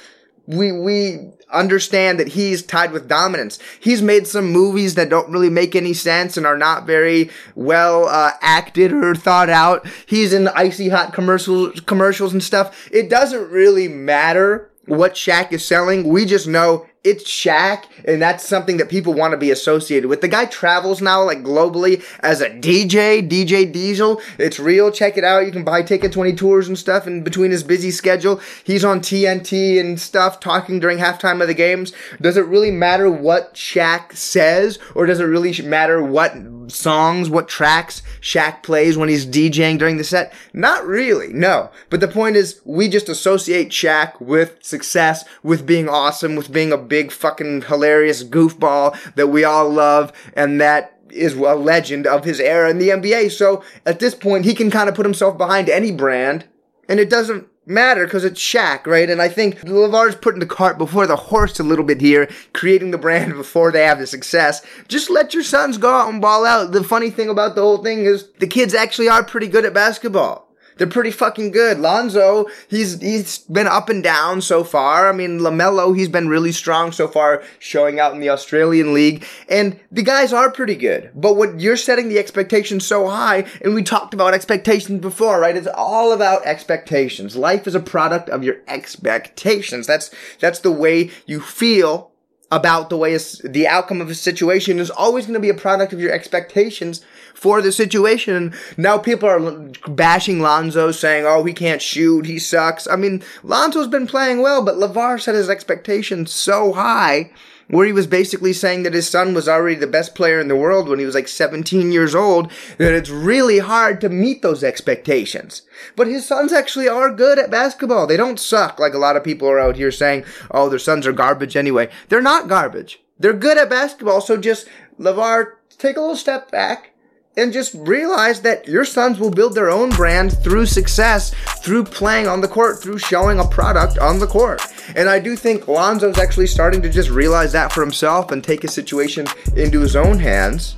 we, we understand that he's tied with dominance. He's made some movies that don't really make any sense and are not very well uh, acted or thought out. He's in icy hot commercials, commercials and stuff. It doesn't really matter what Shaq is selling. We just know it's Shaq, and that's something that people want to be associated with. The guy travels now, like globally, as a DJ, DJ Diesel. It's real. Check it out. You can buy tickets when he tours and stuff. And between his busy schedule, he's on TNT and stuff, talking during halftime of the games. Does it really matter what Shaq says, or does it really matter what songs, what tracks Shaq plays when he's DJing during the set? Not really, no. But the point is, we just associate Shaq with success, with being awesome, with being a big fucking hilarious goofball that we all love and that is a legend of his era in the NBA. So at this point, he can kind of put himself behind any brand and it doesn't matter because it's Shaq, right? And I think LaVar's putting the cart before the horse a little bit here, creating the brand before they have the success. Just let your sons go out and ball out. The funny thing about the whole thing is the kids actually are pretty good at basketball. They're pretty fucking good. Lonzo, he's he's been up and down so far. I mean, LaMelo, he's been really strong so far, showing out in the Australian League, and the guys are pretty good. But what you're setting the expectations so high, and we talked about expectations before, right? It's all about expectations. Life is a product of your expectations. That's that's the way you feel about the way the outcome of a situation is always going to be a product of your expectations for the situation. Now people are bashing Lonzo, saying, "Oh, he can't shoot, he sucks." I mean, Lonzo's been playing well, but LaVar set his expectations so high where he was basically saying that his son was already the best player in the world when he was like 17 years old, that it's really hard to meet those expectations. But his sons actually are good at basketball. They don't suck like a lot of people are out here saying, oh, their sons are garbage anyway. They're not garbage. They're good at basketball, so just, LaVar, take a little step back and just realize that your sons will build their own brand through success, through playing on the court, through showing a product on the court. And I do think Lonzo's actually starting to just realize that for himself and take his situation into his own hands.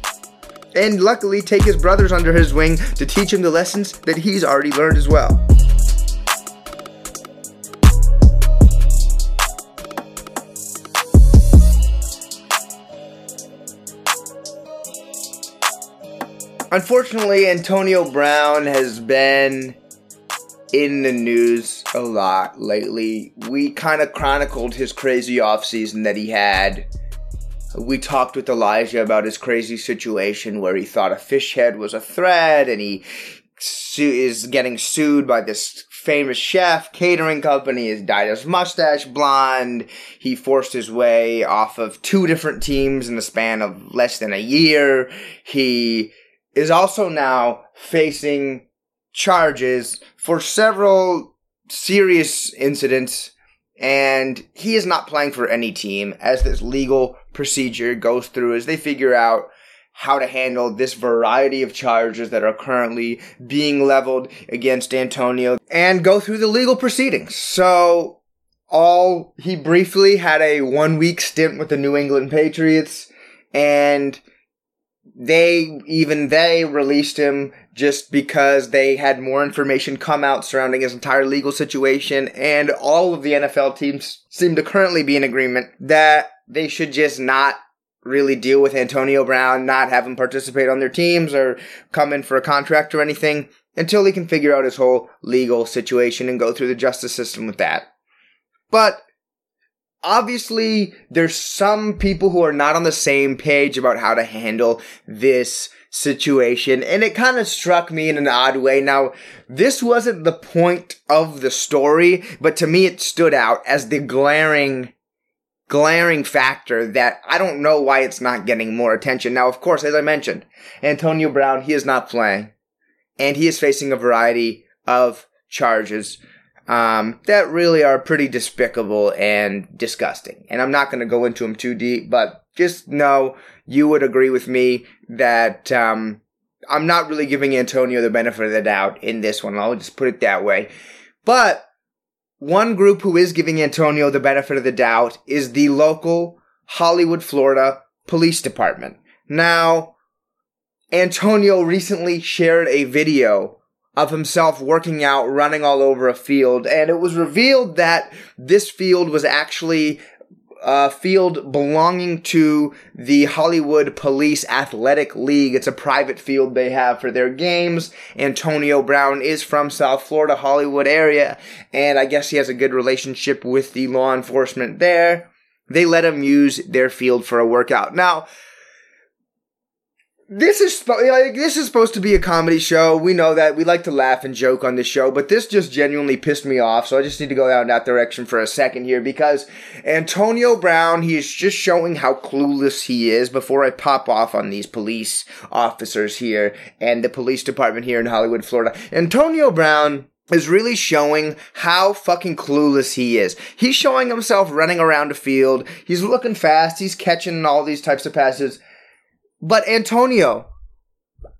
And luckily, take his brothers under his wing to teach him the lessons that he's already learned as well. Unfortunately, Antonio Brown has been in the news a lot lately. We kind of chronicled his crazy offseason that he had. We talked with Elijah about his crazy situation where he thought a fish head was a threat and he su- is getting sued by this famous chef catering company has dyed his mustache blonde he forced his way off of two different teams in the span of less than a year he is also now facing charges for several serious incidents and he is not playing for any team as this legal procedure goes through as they figure out how to handle this variety of charges that are currently being leveled against Antonio and go through the legal proceedings. So all he briefly had a one week stint with the New England Patriots and they even they released him just because they had more information come out surrounding his entire legal situation and all of the NFL teams seem to currently be in agreement that they should just not really deal with Antonio Brown, not have him participate on their teams or come in for a contract or anything until he can figure out his whole legal situation and go through the justice system with that. But obviously there's some people who are not on the same page about how to handle this situation and it kind of struck me in an odd way. Now this wasn't the point of the story but to me it stood out as the glaring glaring factor that I don't know why it's not getting more attention. Now of course as I mentioned Antonio Brown he is not playing and he is facing a variety of charges um, that really are pretty despicable and disgusting. And I'm not going to go into them too deep, but just know you would agree with me that um, I'm not really giving Antonio the benefit of the doubt in this one. I'll just put it that way. But one group who is giving Antonio the benefit of the doubt is the local Hollywood, Florida police department. Now, Antonio recently shared a video of himself working out, running all over a field. And it was revealed that this field was actually a field belonging to the Hollywood Police Athletic League. It's a private field they have for their games. Antonio Brown is from South Florida, Hollywood area, and I guess he has a good relationship with the law enforcement there. They let him use their field for a workout. Now, this is like this is supposed to be a comedy show. We know that we like to laugh and joke on this show, but this just genuinely pissed me off. So I just need to go down that direction for a second here because Antonio Brown, he is just showing how clueless he is. Before I pop off on these police officers here and the police department here in Hollywood, Florida, Antonio Brown is really showing how fucking clueless he is. He's showing himself running around a field. He's looking fast. He's catching all these types of passes. But Antonio,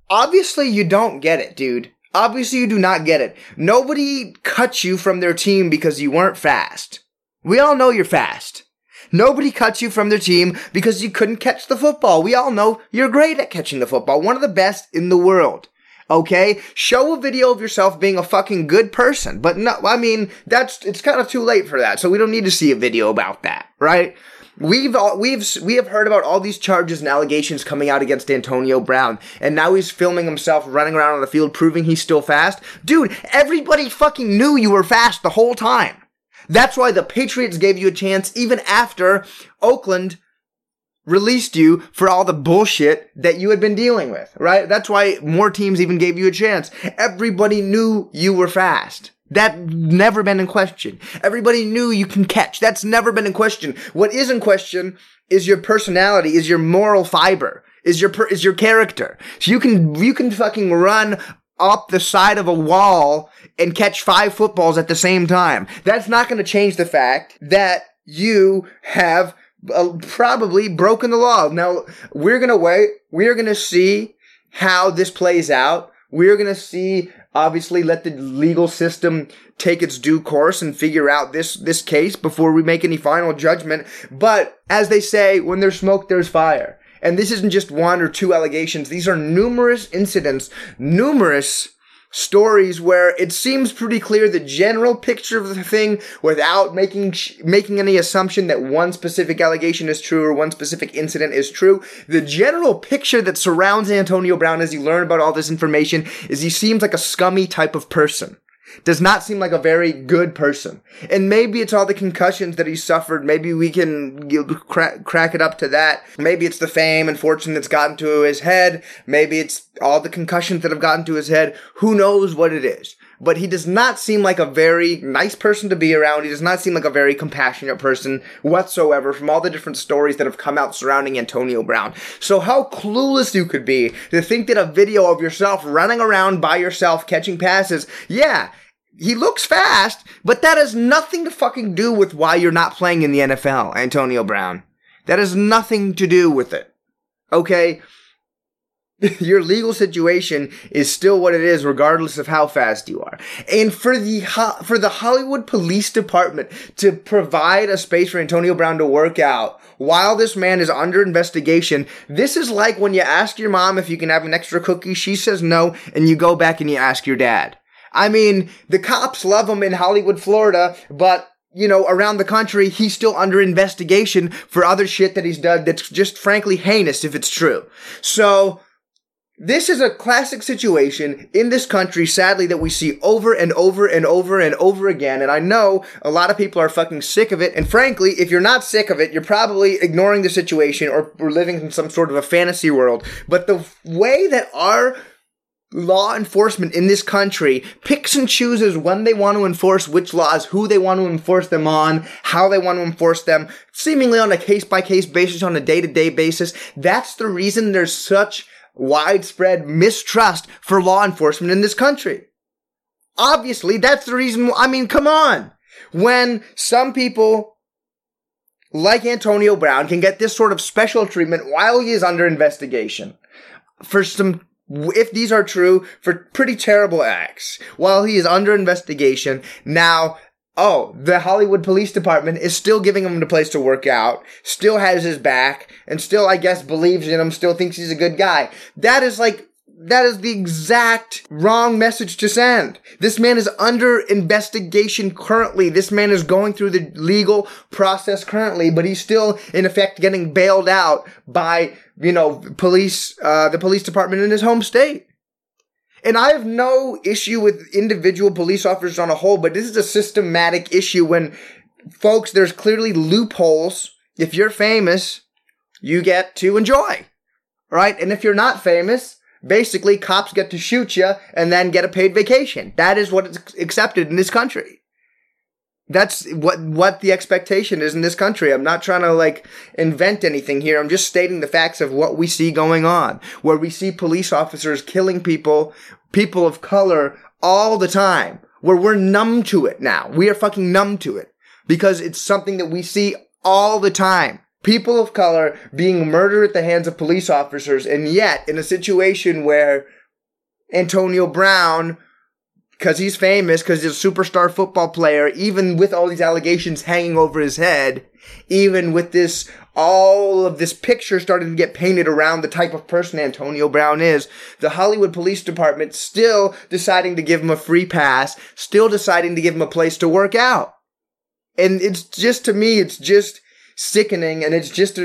obviously you don't get it, dude. Obviously you do not get it. Nobody cut you from their team because you weren't fast. We all know you're fast. Nobody cut you from their team because you couldn't catch the football. We all know you're great at catching the football. One of the best in the world. Okay? Show a video of yourself being a fucking good person. But no, I mean, that's, it's kind of too late for that. So we don't need to see a video about that, right? We've all, we've we have heard about all these charges and allegations coming out against Antonio Brown, and now he's filming himself running around on the field proving he's still fast. Dude, everybody fucking knew you were fast the whole time. That's why the Patriots gave you a chance even after Oakland released you for all the bullshit that you had been dealing with, right? That's why more teams even gave you a chance. Everybody knew you were fast. That never been in question. Everybody knew you can catch. That's never been in question. What is in question is your personality, is your moral fiber, is your per- is your character. So you can you can fucking run up the side of a wall and catch five footballs at the same time. That's not going to change the fact that you have uh, probably broken the law. Now we're going to wait. We're going to see how this plays out. We're going to see obviously let the legal system take its due course and figure out this this case before we make any final judgment. But as they say, when there's smoke, there's fire. And this isn't just one or two allegations. These are numerous incidents, numerous stories where it seems pretty clear the general picture of the thing without making making any assumption that one specific allegation is true or one specific incident is true. The general picture that surrounds Antonio Brown as you learn about all this information is he seems like a scummy type of person does not seem like a very good person. And maybe it's all the concussions that he suffered. Maybe we can crack, crack it up to that. Maybe it's the fame and fortune that's gotten to his head. Maybe it's all the concussions that have gotten to his head. Who knows what it is? But he does not seem like a very nice person to be around. He does not seem like a very compassionate person whatsoever from all the different stories that have come out surrounding Antonio Brown. So how clueless you could be to think that a video of yourself running around by yourself catching passes, yeah, he looks fast, but that has nothing to fucking do with why you're not playing in the NFL, Antonio Brown. That has nothing to do with it. Okay? Your legal situation is still what it is regardless of how fast you are. And for the for the Hollywood Police Department to provide a space for Antonio Brown to work out while this man is under investigation, this is like when you ask your mom if you can have an extra cookie, she says no, and you go back and you ask your dad. I mean, the cops love him in Hollywood, Florida, but you know, around the country, he's still under investigation for other shit that he's done that's just frankly heinous if it's true. So, this is a classic situation in this country, sadly, that we see over and over and over and over again. And I know a lot of people are fucking sick of it. And frankly, if you're not sick of it, you're probably ignoring the situation or living in some sort of a fantasy world. But the way that our law enforcement in this country picks and chooses when they want to enforce which laws, who they want to enforce them on, how they want to enforce them, seemingly on a case by case basis, on a day to day basis. That's the reason there's such widespread mistrust for law enforcement in this country. Obviously, that's the reason. I mean, come on. When some people like Antonio Brown can get this sort of special treatment while he is under investigation for some if these are true, for pretty terrible acts while he is under investigation. Now, oh, the Hollywood Police Department is still giving him the place to work out, still has his back, and still, I guess, believes in him, still thinks he's a good guy. That is like, that is the exact wrong message to send. This man is under investigation currently. This man is going through the legal process currently, but he's still, in effect, getting bailed out by you know, police, uh, the police department in his home state. And I have no issue with individual police officers on a whole, but this is a systematic issue when folks, there's clearly loopholes. If you're famous, you get to enjoy, right? And if you're not famous, basically cops get to shoot you and then get a paid vacation. That is what is accepted in this country. That's what what the expectation is in this country. I'm not trying to like invent anything here. I'm just stating the facts of what we see going on. Where we see police officers killing people, people of color all the time. Where we're numb to it now. We are fucking numb to it because it's something that we see all the time. People of color being murdered at the hands of police officers and yet in a situation where Antonio Brown because he's famous, because he's a superstar football player, even with all these allegations hanging over his head, even with this, all of this picture starting to get painted around the type of person Antonio Brown is, the Hollywood Police Department still deciding to give him a free pass, still deciding to give him a place to work out. And it's just, to me, it's just, sickening and it's just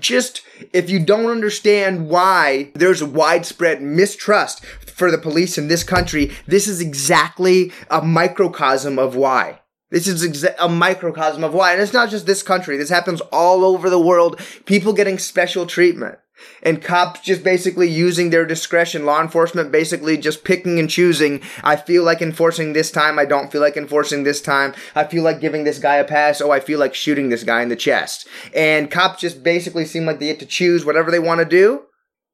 just if you don't understand why there's widespread mistrust for the police in this country this is exactly a microcosm of why. This is exa- a microcosm of why and it's not just this country. This happens all over the world. People getting special treatment and cops just basically using their discretion, law enforcement basically just picking and choosing. I feel like enforcing this time. I don't feel like enforcing this time. I feel like giving this guy a pass. Oh, I feel like shooting this guy in the chest. And cops just basically seem like they get to choose whatever they want to do.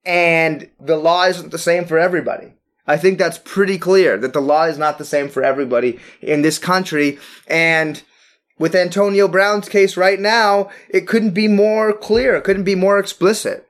And the law isn't the same for everybody. I think that's pretty clear that the law is not the same for everybody in this country. And with Antonio Brown's case right now, it couldn't be more clear. It couldn't be more explicit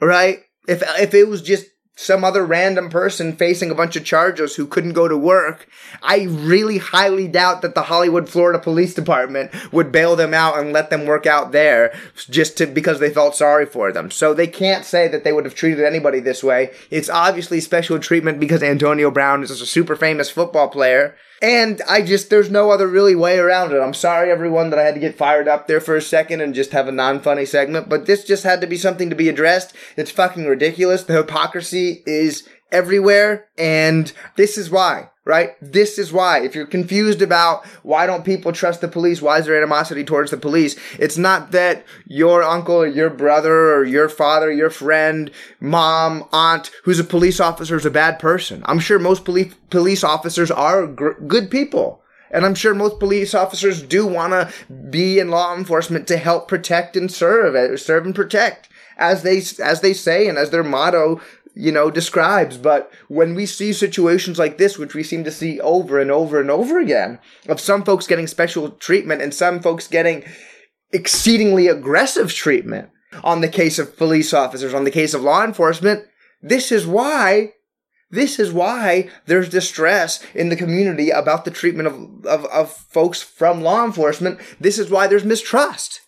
right? If if it was just some other random person facing a bunch of charges who couldn't go to work, I really highly doubt that the Hollywood, Florida Police Department would bail them out and let them work out there just to because they felt sorry for them. So they can't say that they would have treated anybody this way. It's obviously special treatment because Antonio Brown is a super famous football player and I just, there's no other really way around it. I'm sorry, everyone, that I had to get fired up there for a second and just have a non funny segment, but this just had to be something to be addressed. It's fucking ridiculous. The hypocrisy is everywhere, and this is why right? This is why. If you're confused about why don't people trust the police, why is there animosity towards the police? It's not that your uncle or your brother or your father, your friend, mom, aunt, who's a police officer is a bad person. I'm sure most police police officers are gr- good people. And I'm sure most police officers do want to be in law enforcement to help protect and serve, eh, serve and protect as they as they say and as their motto you know, describes. But when we see situations like this, which we seem to see over and over and over again, of some folks getting special treatment and some folks getting exceedingly aggressive treatment on the case of police officers, on the case of law enforcement, this is why. This is why there's distress in the community about the treatment of, of, of folks from law enforcement. This is why there's mistrust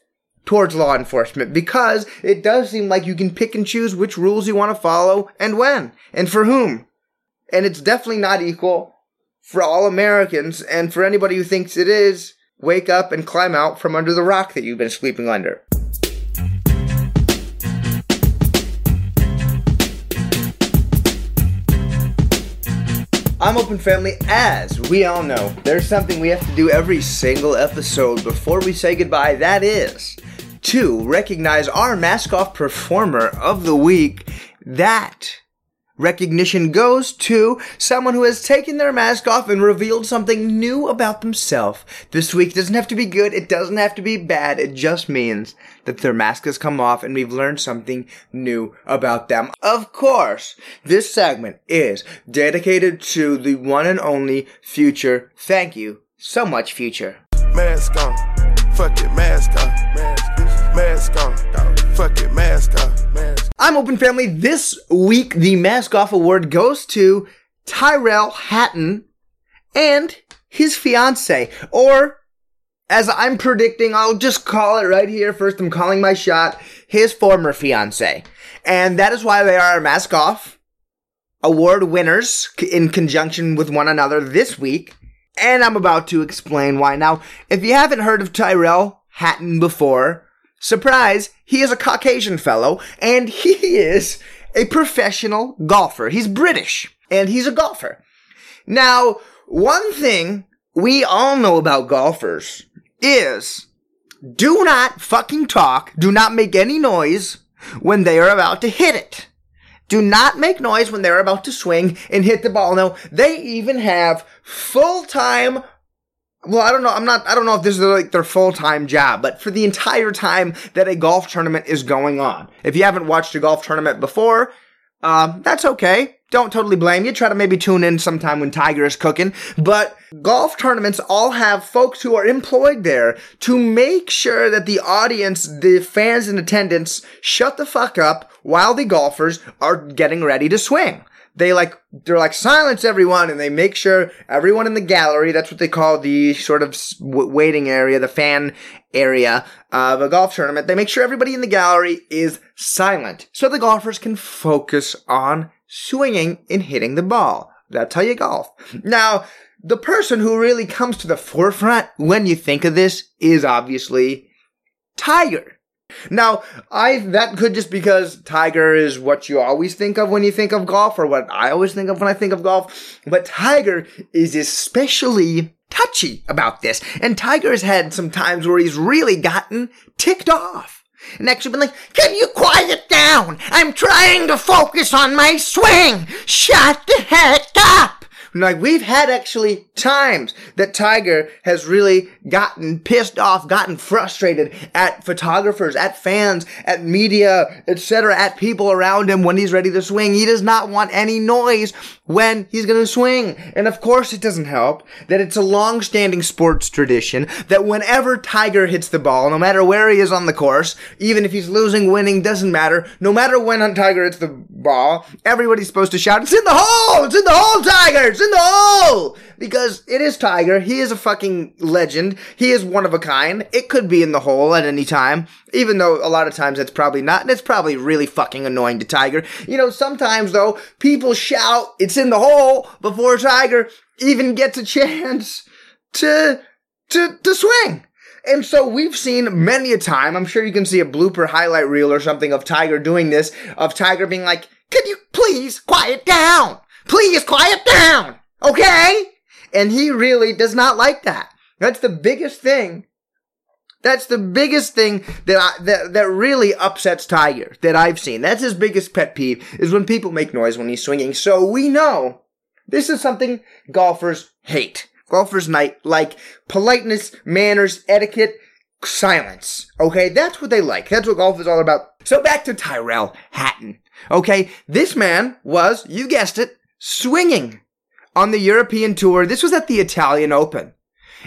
towards law enforcement because it does seem like you can pick and choose which rules you want to follow and when and for whom. And it's definitely not equal for all Americans and for anybody who thinks it is, wake up and climb out from under the rock that you've been sleeping under. I'm Open Family. As we all know, there's something we have to do every single episode before we say goodbye. That is to recognize our mask off performer of the week. That recognition goes to someone who has taken their mask off and revealed something new about themselves. This week doesn't have to be good, it doesn't have to be bad, it just means that their mask has come off and we've learned something new about them. Of course, this segment is dedicated to the one and only Future. Thank you so much, Future. Mask on. Fuck it, mask on. Mask Mask on. Fuck it, mask on. Mask. I'm Open Family. This week, the Mask Off Award goes to Tyrrell Hatton and his fiance, or as I'm predicting, I'll just call it right here. First, I'm calling my shot. His former fiance. And that is why they are Mask Off award winners in conjunction with one another this week. And I'm about to explain why. Now, if you haven't heard of Tyrrell Hatton before, Surprise, he is a Caucasian fellow and he is a professional golfer. He's British and he's a golfer. Now, one thing we all know about golfers is do not fucking talk, do not make any noise when they are about to hit it. Do not make noise when they're about to swing and hit the ball. Now, they even have full-time well, I don't know. I'm not, I don't know if this is like their full-time job, but for the entire time that a golf tournament is going on. If you haven't watched a golf tournament before, uh, that's okay. Don't totally blame you. Try to maybe tune in sometime when Tiger is cooking. But golf tournaments all have folks who are employed there to make sure that the audience, the fans in attendance, shut the fuck up while the golfers are getting ready to swing they like they're like silence everyone and they make sure everyone in the gallery that's what they call the sort of waiting area the fan area of a golf tournament they make sure everybody in the gallery is silent so the golfers can focus on swinging and hitting the ball. That's how you golf. Now the person who really comes to the forefront when you think of this is obviously tiger now, I that could just because Tiger is what you always think of when you think of golf, or what I always think of when I think of golf. But Tiger is especially touchy about this, and Tiger has had some times where he's really gotten ticked off. And actually been like, can you quiet down? I'm trying to focus on my swing. Shut the heck up. Like we've had actually times that Tiger has really gotten pissed off, gotten frustrated at photographers, at fans, at media, etc., at people around him when he's ready to swing. He does not want any noise when he's going to swing. And of course, it doesn't help that it's a long-standing sports tradition that whenever Tiger hits the ball, no matter where he is on the course, even if he's losing, winning, doesn't matter. No matter when Tiger hits the ball, everybody's supposed to shout, "It's in the hole! It's in the hole, Tiger! It's in the hole!" Because it is Tiger. He is a fucking legend. He is one of a kind. It could be in the hole at any time, even though a lot of times it's probably not. And it's probably really fucking annoying to Tiger. You know, sometimes though, people shout, "It's in the hole!" before Tiger even gets a chance to to to swing. And so we've seen many a time, I'm sure you can see a blooper highlight reel or something of Tiger doing this, of Tiger being like, can you please quiet down? Please quiet down. Okay? And he really does not like that. That's the biggest thing. That's the biggest thing that I, that that really upsets Tiger that I've seen. That's his biggest pet peeve is when people make noise when he's swinging. So we know this is something golfers hate. Golfers night like politeness, manners, etiquette, silence. Okay, that's what they like. That's what golf is all about. So back to Tyrrell Hatton. Okay, this man was, you guessed it, swinging on the European tour. This was at the Italian Open.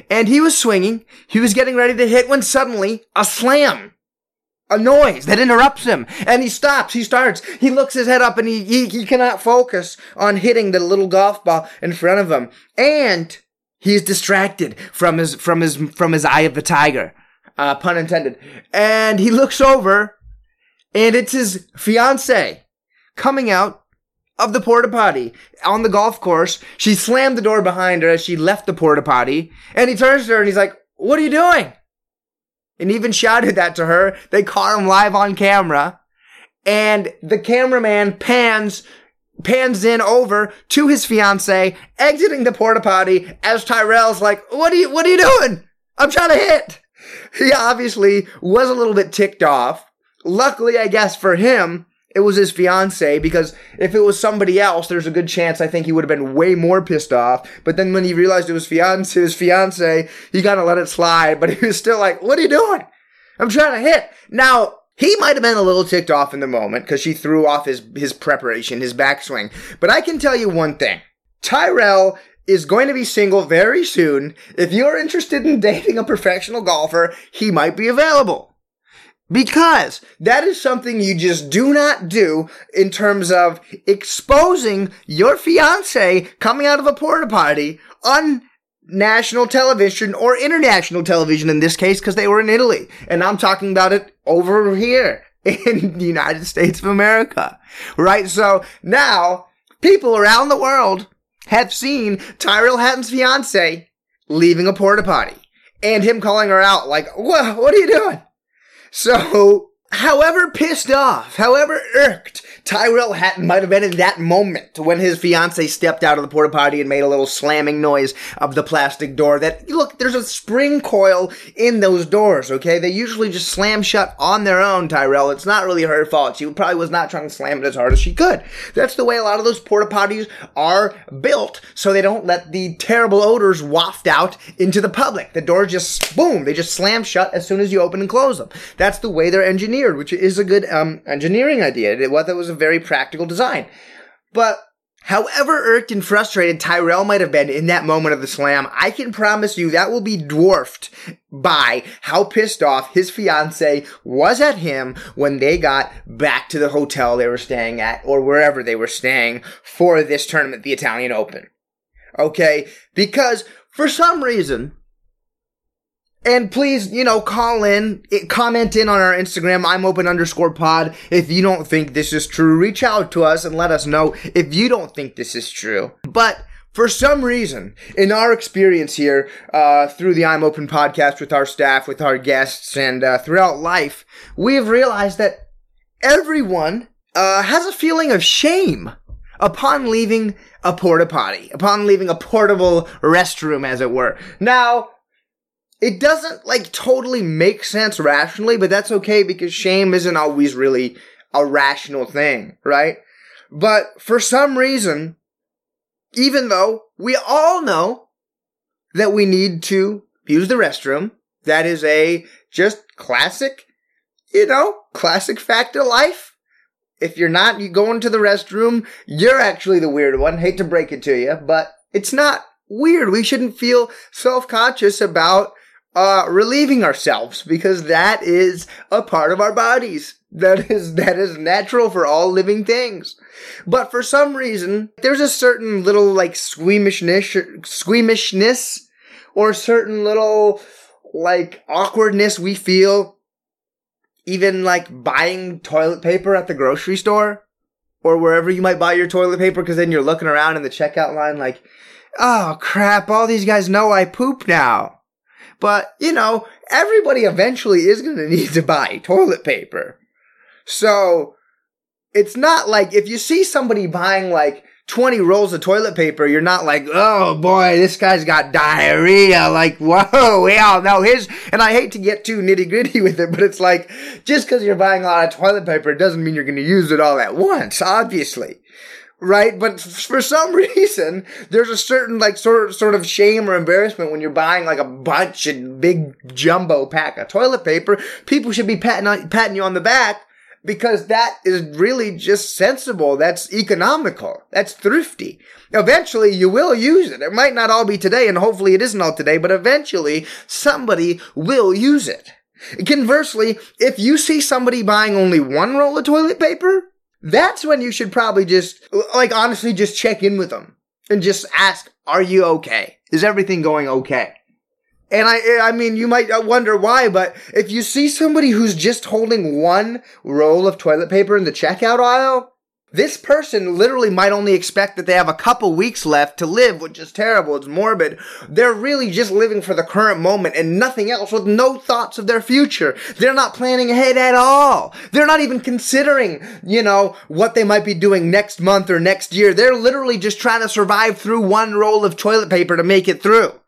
And he was swinging. He was getting ready to hit when suddenly a slam. A noise that interrupts him. And he stops. He starts. He looks his head up and he, he, he cannot focus on hitting the little golf ball in front of him. And he's distracted from his, from his, from his eye of the tiger. Uh, pun intended. And he looks over and it's his fiance coming out of the porta potty on the golf course. She slammed the door behind her as she left the porta potty, and he turns to her and he's like, "What are you doing?" And even shouted that to her. They caught him live on camera, and the cameraman pans pans in over to his fiance exiting the porta potty as Tyrrell's like, "What are you What are you doing? I'm trying to hit." He obviously was a little bit ticked off. Luckily, I guess for him, it was his fiance because if it was somebody else, there's a good chance I think he would have been way more pissed off. But then when he realized it was fiance, his fiance, he kind of let it slide. But he was still like, "What are you doing? I'm trying to hit." Now he might have been a little ticked off in the moment because she threw off his his preparation, his backswing. But I can tell you one thing: Tyrrell is going to be single very soon. If you're interested in dating a professional golfer, he might be available. Because that is something you just do not do in terms of exposing your fiance coming out of a porta potty on national television or international television in this case because they were in Italy. And I'm talking about it over here in the United States of America. Right? So now people around the world have seen Tyrrell Hatton's fiance leaving a porta potty and him calling her out like, what, what are you doing? So, however pissed off, however irked Tyrrell Hatton might have been in that moment when his fiance stepped out of the porta potty and made a little slamming noise of the plastic door that, look, there's a spring coil in those doors, okay? They usually just slam shut on their own, Tyrrell. It's not really her fault. She probably was not trying to slam it as hard as she could. That's the way a lot of those porta potties are built so they don't let the terrible odors waft out into the public. The doors just, boom, they just slam shut as soon as you open and close them. That's the way they're engineered, which is a good um, engineering idea. It, well, that was a very practical design. But however irked and frustrated Tyrrell might have been in that moment of the slam, I can promise you that will be dwarfed by how pissed off his fiance was at him when they got back to the hotel they were staying at or wherever they were staying for this tournament, the Italian Open. Okay? Because for some reason, and please, you know, call in, comment in on our Instagram, I'm open underscore pod. If you don't think this is true, reach out to us and let us know if you don't think this is true. But for some reason, in our experience here, uh, through the I'm Open podcast with our staff, with our guests, and uh, throughout life, we have realized that everyone uh, has a feeling of shame upon leaving a porta potty, upon leaving a portable restroom, as it were. Now, it doesn't like totally make sense rationally, but that's okay because shame isn't always really a rational thing, right? But for some reason, even though we all know that we need to use the restroom, that is a just classic, you know, classic fact of life. If you're not, you go into the restroom, you're actually the weird one. Hate to break it to you, but it's not weird. We shouldn't feel self-conscious about uh, relieving ourselves because that is a part of our bodies. That is, that is natural for all living things. But for some reason, there's a certain little like squeamishness, squeamishness or certain little like awkwardness we feel even like buying toilet paper at the grocery store or wherever you might buy your toilet paper because then you're looking around in the checkout line like, oh crap, all these guys know I poop now. But, you know, everybody eventually is going to need to buy toilet paper. So, it's not like if you see somebody buying like 20 rolls of toilet paper, you're not like, oh boy, this guy's got diarrhea. Like, whoa, we all know his. And I hate to get too nitty gritty with it, but it's like, just because you're buying a lot of toilet paper doesn't mean you're going to use it all at once, obviously. Right? But for some reason, there's a certain like sort of, sort of shame or embarrassment when you're buying like a bunch and big jumbo pack of toilet paper. People should be patting, on, patting you on the back because that is really just sensible. That's economical. That's thrifty. Eventually you will use it. It might not all be today and hopefully it isn't all today, but eventually somebody will use it. Conversely, if you see somebody buying only one roll of toilet paper, that's when you should probably just, like honestly, just check in with them and just ask, are you okay? Is everything going okay? And I, I mean, you might wonder why, but if you see somebody who's just holding one roll of toilet paper in the checkout aisle, this person literally might only expect that they have a couple weeks left to live, which is terrible. It's morbid. They're really just living for the current moment and nothing else with no thoughts of their future. They're not planning ahead at all. They're not even considering, you know, what they might be doing next month or next year. They're literally just trying to survive through one roll of toilet paper to make it through.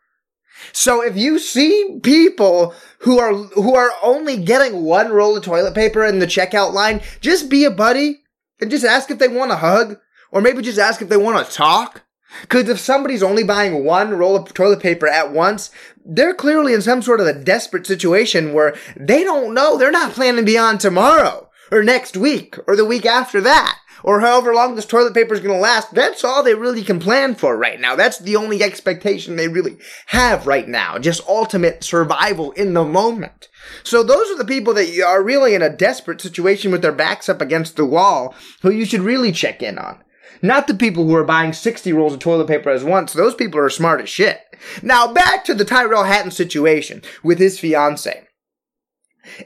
So if you see people who are who are only getting one roll of toilet paper in the checkout line, just be a buddy and just ask if they want a hug or maybe just ask if they want to talk. Cause if somebody's only buying one roll of toilet paper at once, they're clearly in some sort of a desperate situation where they don't know, they're not planning beyond tomorrow or next week or the week after that or however long this toilet paper is going to last, that's all they really can plan for right now. That's the only expectation they really have right now. Just ultimate survival in the moment. So those are the people that are really in a desperate situation with their backs up against the wall who you should really check in on. Not the people who are buying 60 rolls of toilet paper as once. Those people are smart as shit. Now back to the Tyrrell Hatton situation with his fiance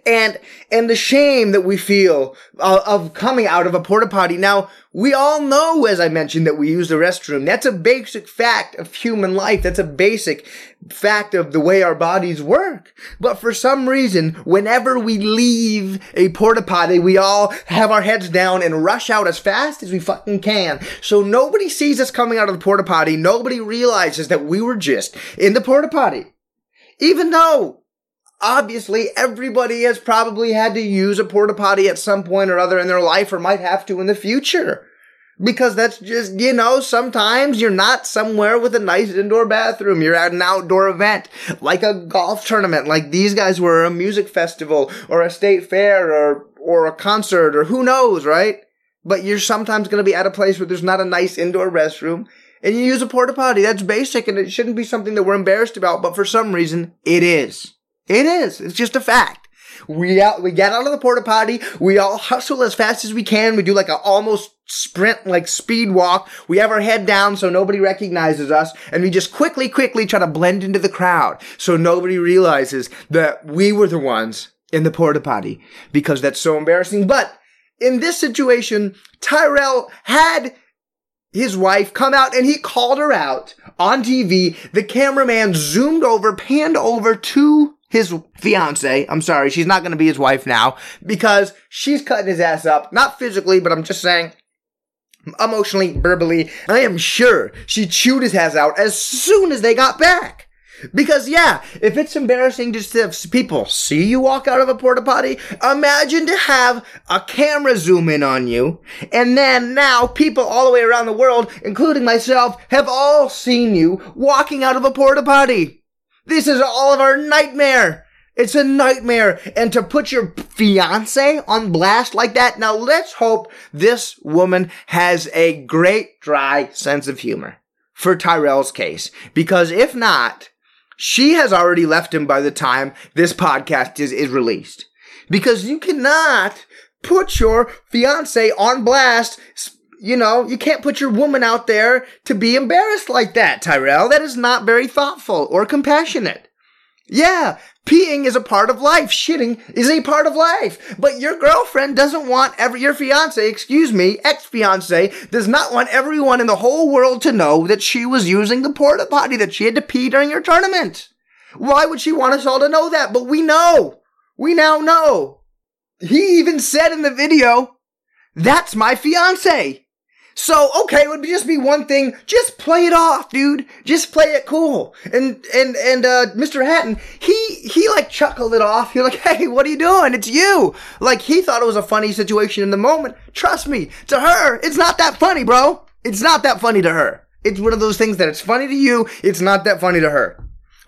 and and the shame that we feel uh, of coming out of a porta potty. Now we all know, as I mentioned, that we use the restroom. That's a basic fact of human life. That's a basic fact of the way our bodies work. But for some reason, whenever we leave a porta potty, we all have our heads down and rush out as fast as we fucking can. So nobody sees us coming out of the porta potty. Nobody realizes that we were just in the porta potty. Even though obviously everybody has probably had to use a porta potty at some point or other in their life or might have to in the future. Because that's just, you know, sometimes you're not somewhere with a nice indoor bathroom. You're at an outdoor event, like a golf tournament, like these guys were, a music festival, or a state fair, or, or a concert, or who knows, right? But you're sometimes gonna be at a place where there's not a nice indoor restroom, and you use a porta potty. That's basic, and it shouldn't be something that we're embarrassed about, but for some reason, it is. It is. It's just a fact. We out, we get out of the porta potty. We all hustle as fast as we can. We do like a almost sprint, like speed walk. We have our head down so nobody recognizes us. And we just quickly, quickly try to blend into the crowd so nobody realizes that we were the ones in the porta potty because that's so embarrassing. But in this situation, Tyrrell had his wife come out and he called her out on TV. The cameraman zoomed over, panned over to his fiance. I'm sorry, she's not going to be his wife now because she's cutting his ass up. Not physically, but I'm just saying emotionally, verbally. I am sure she chewed his ass out as soon as they got back. Because yeah, if it's embarrassing just to have people see you walk out of a porta potty, imagine to have a camera zoom in on you, and then now people all the way around the world, including myself, have all seen you walking out of a porta potty. This is all of our nightmare. It's a nightmare. And to put your fiance on blast like that, now let's hope this woman has a great dry sense of humor for Tyrrell's case. Because if not, she has already left him by the time this podcast is, is released. Because you cannot put your fiance on blast. You know, you can't put your woman out there to be embarrassed like that, Tyrrell. That is not very thoughtful or compassionate. Yeah, peeing is a part of life. Shitting is a part of life. But your girlfriend doesn't want every, your fiance, excuse me, ex-fiance, does not want everyone in the whole world to know that she was using the porta potty, that she had to pee during your tournament. Why would she want us all to know that? But we know. We now know. He even said in the video, that's my fiance. So, okay, it would just be one thing. Just play it off, dude. Just play it cool. And, and, and, uh, Mr. Hatton, he, he like chuckled it off. You're like, hey, what are you doing? It's you. Like, he thought it was a funny situation in the moment. Trust me, to her, it's not that funny, bro. It's not that funny to her. It's one of those things that it's funny to you. It's not that funny to her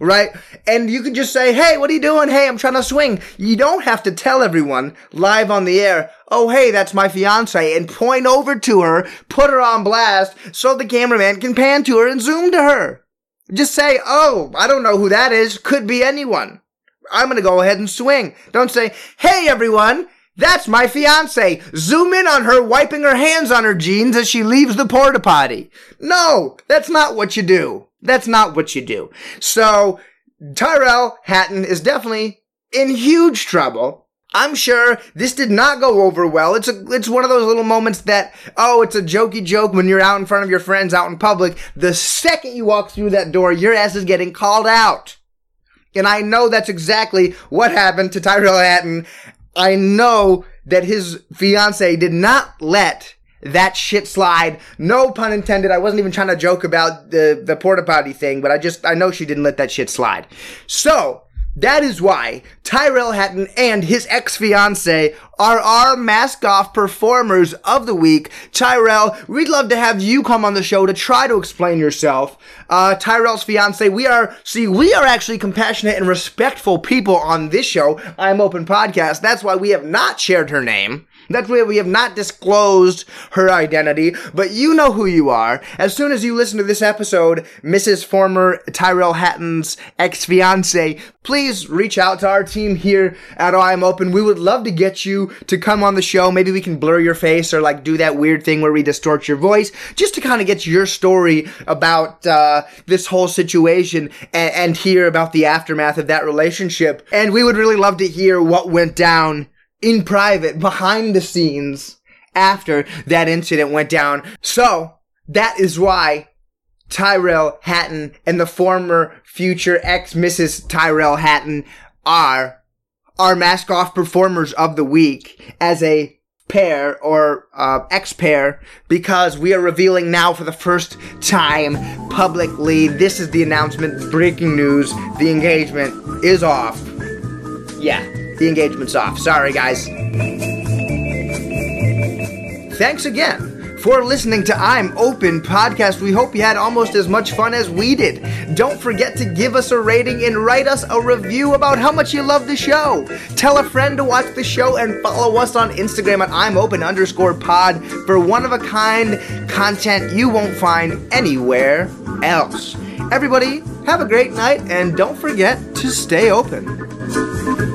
right? And you can just say, hey, what are you doing? Hey, I'm trying to swing. You don't have to tell everyone live on the air, oh, hey, that's my fiance, and point over to her, put her on blast, so the cameraman can pan to her and zoom to her. Just say, oh, I don't know who that is. Could be anyone. I'm gonna go ahead and swing. Don't say, hey, everyone, that's my fiance. Zoom in on her wiping her hands on her jeans as she leaves the porta potty. No, that's not what you do. That's not what you do. So Tyrrell Hatton is definitely in huge trouble. I'm sure this did not go over well. It's a, it's one of those little moments that, oh, it's a jokey joke when you're out in front of your friends out in public. The second you walk through that door, your ass is getting called out. And I know that's exactly what happened to Tyrrell Hatton. I know that his fiance did not let that shit slide. No pun intended. I wasn't even trying to joke about the, the porta potty thing, but I just, I know she didn't let that shit slide. So, that is why Tyrrell Hatton and his ex-fiance are our mask off performers of the week. Tyrrell, we'd love to have you come on the show to try to explain yourself. Uh, Tyrrell's fiance, we are, see, we are actually compassionate and respectful people on this show, I'm Open Podcast. That's why we have not shared her name. That's way we have not disclosed her identity, but you know who you are. As soon as you listen to this episode, Mrs. Former Tyrrell Hatton's ex-fiance, please reach out to our team here at I'm Open. We would love to get you to come on the show. Maybe we can blur your face or like do that weird thing where we distort your voice just to kind of get your story about uh, this whole situation and, and hear about the aftermath of that relationship. And we would really love to hear what went down in private, behind the scenes, after that incident went down. So, that is why Tyrrell Hatton and the former future ex Mrs. Tyrrell Hatton are our mask off performers of the week as a pair or uh, ex pair because we are revealing now for the first time publicly. This is the announcement. Breaking news. The engagement is off. Yeah the engagement's off. Sorry, guys. Thanks again for listening to I'm Open podcast. We hope you had almost as much fun as we did. Don't forget to give us a rating and write us a review about how much you love the show. Tell a friend to watch the show and follow us on Instagram at I'm Open underscore pod for one of a kind content you won't find anywhere else. Everybody, have a great night and don't forget to stay open.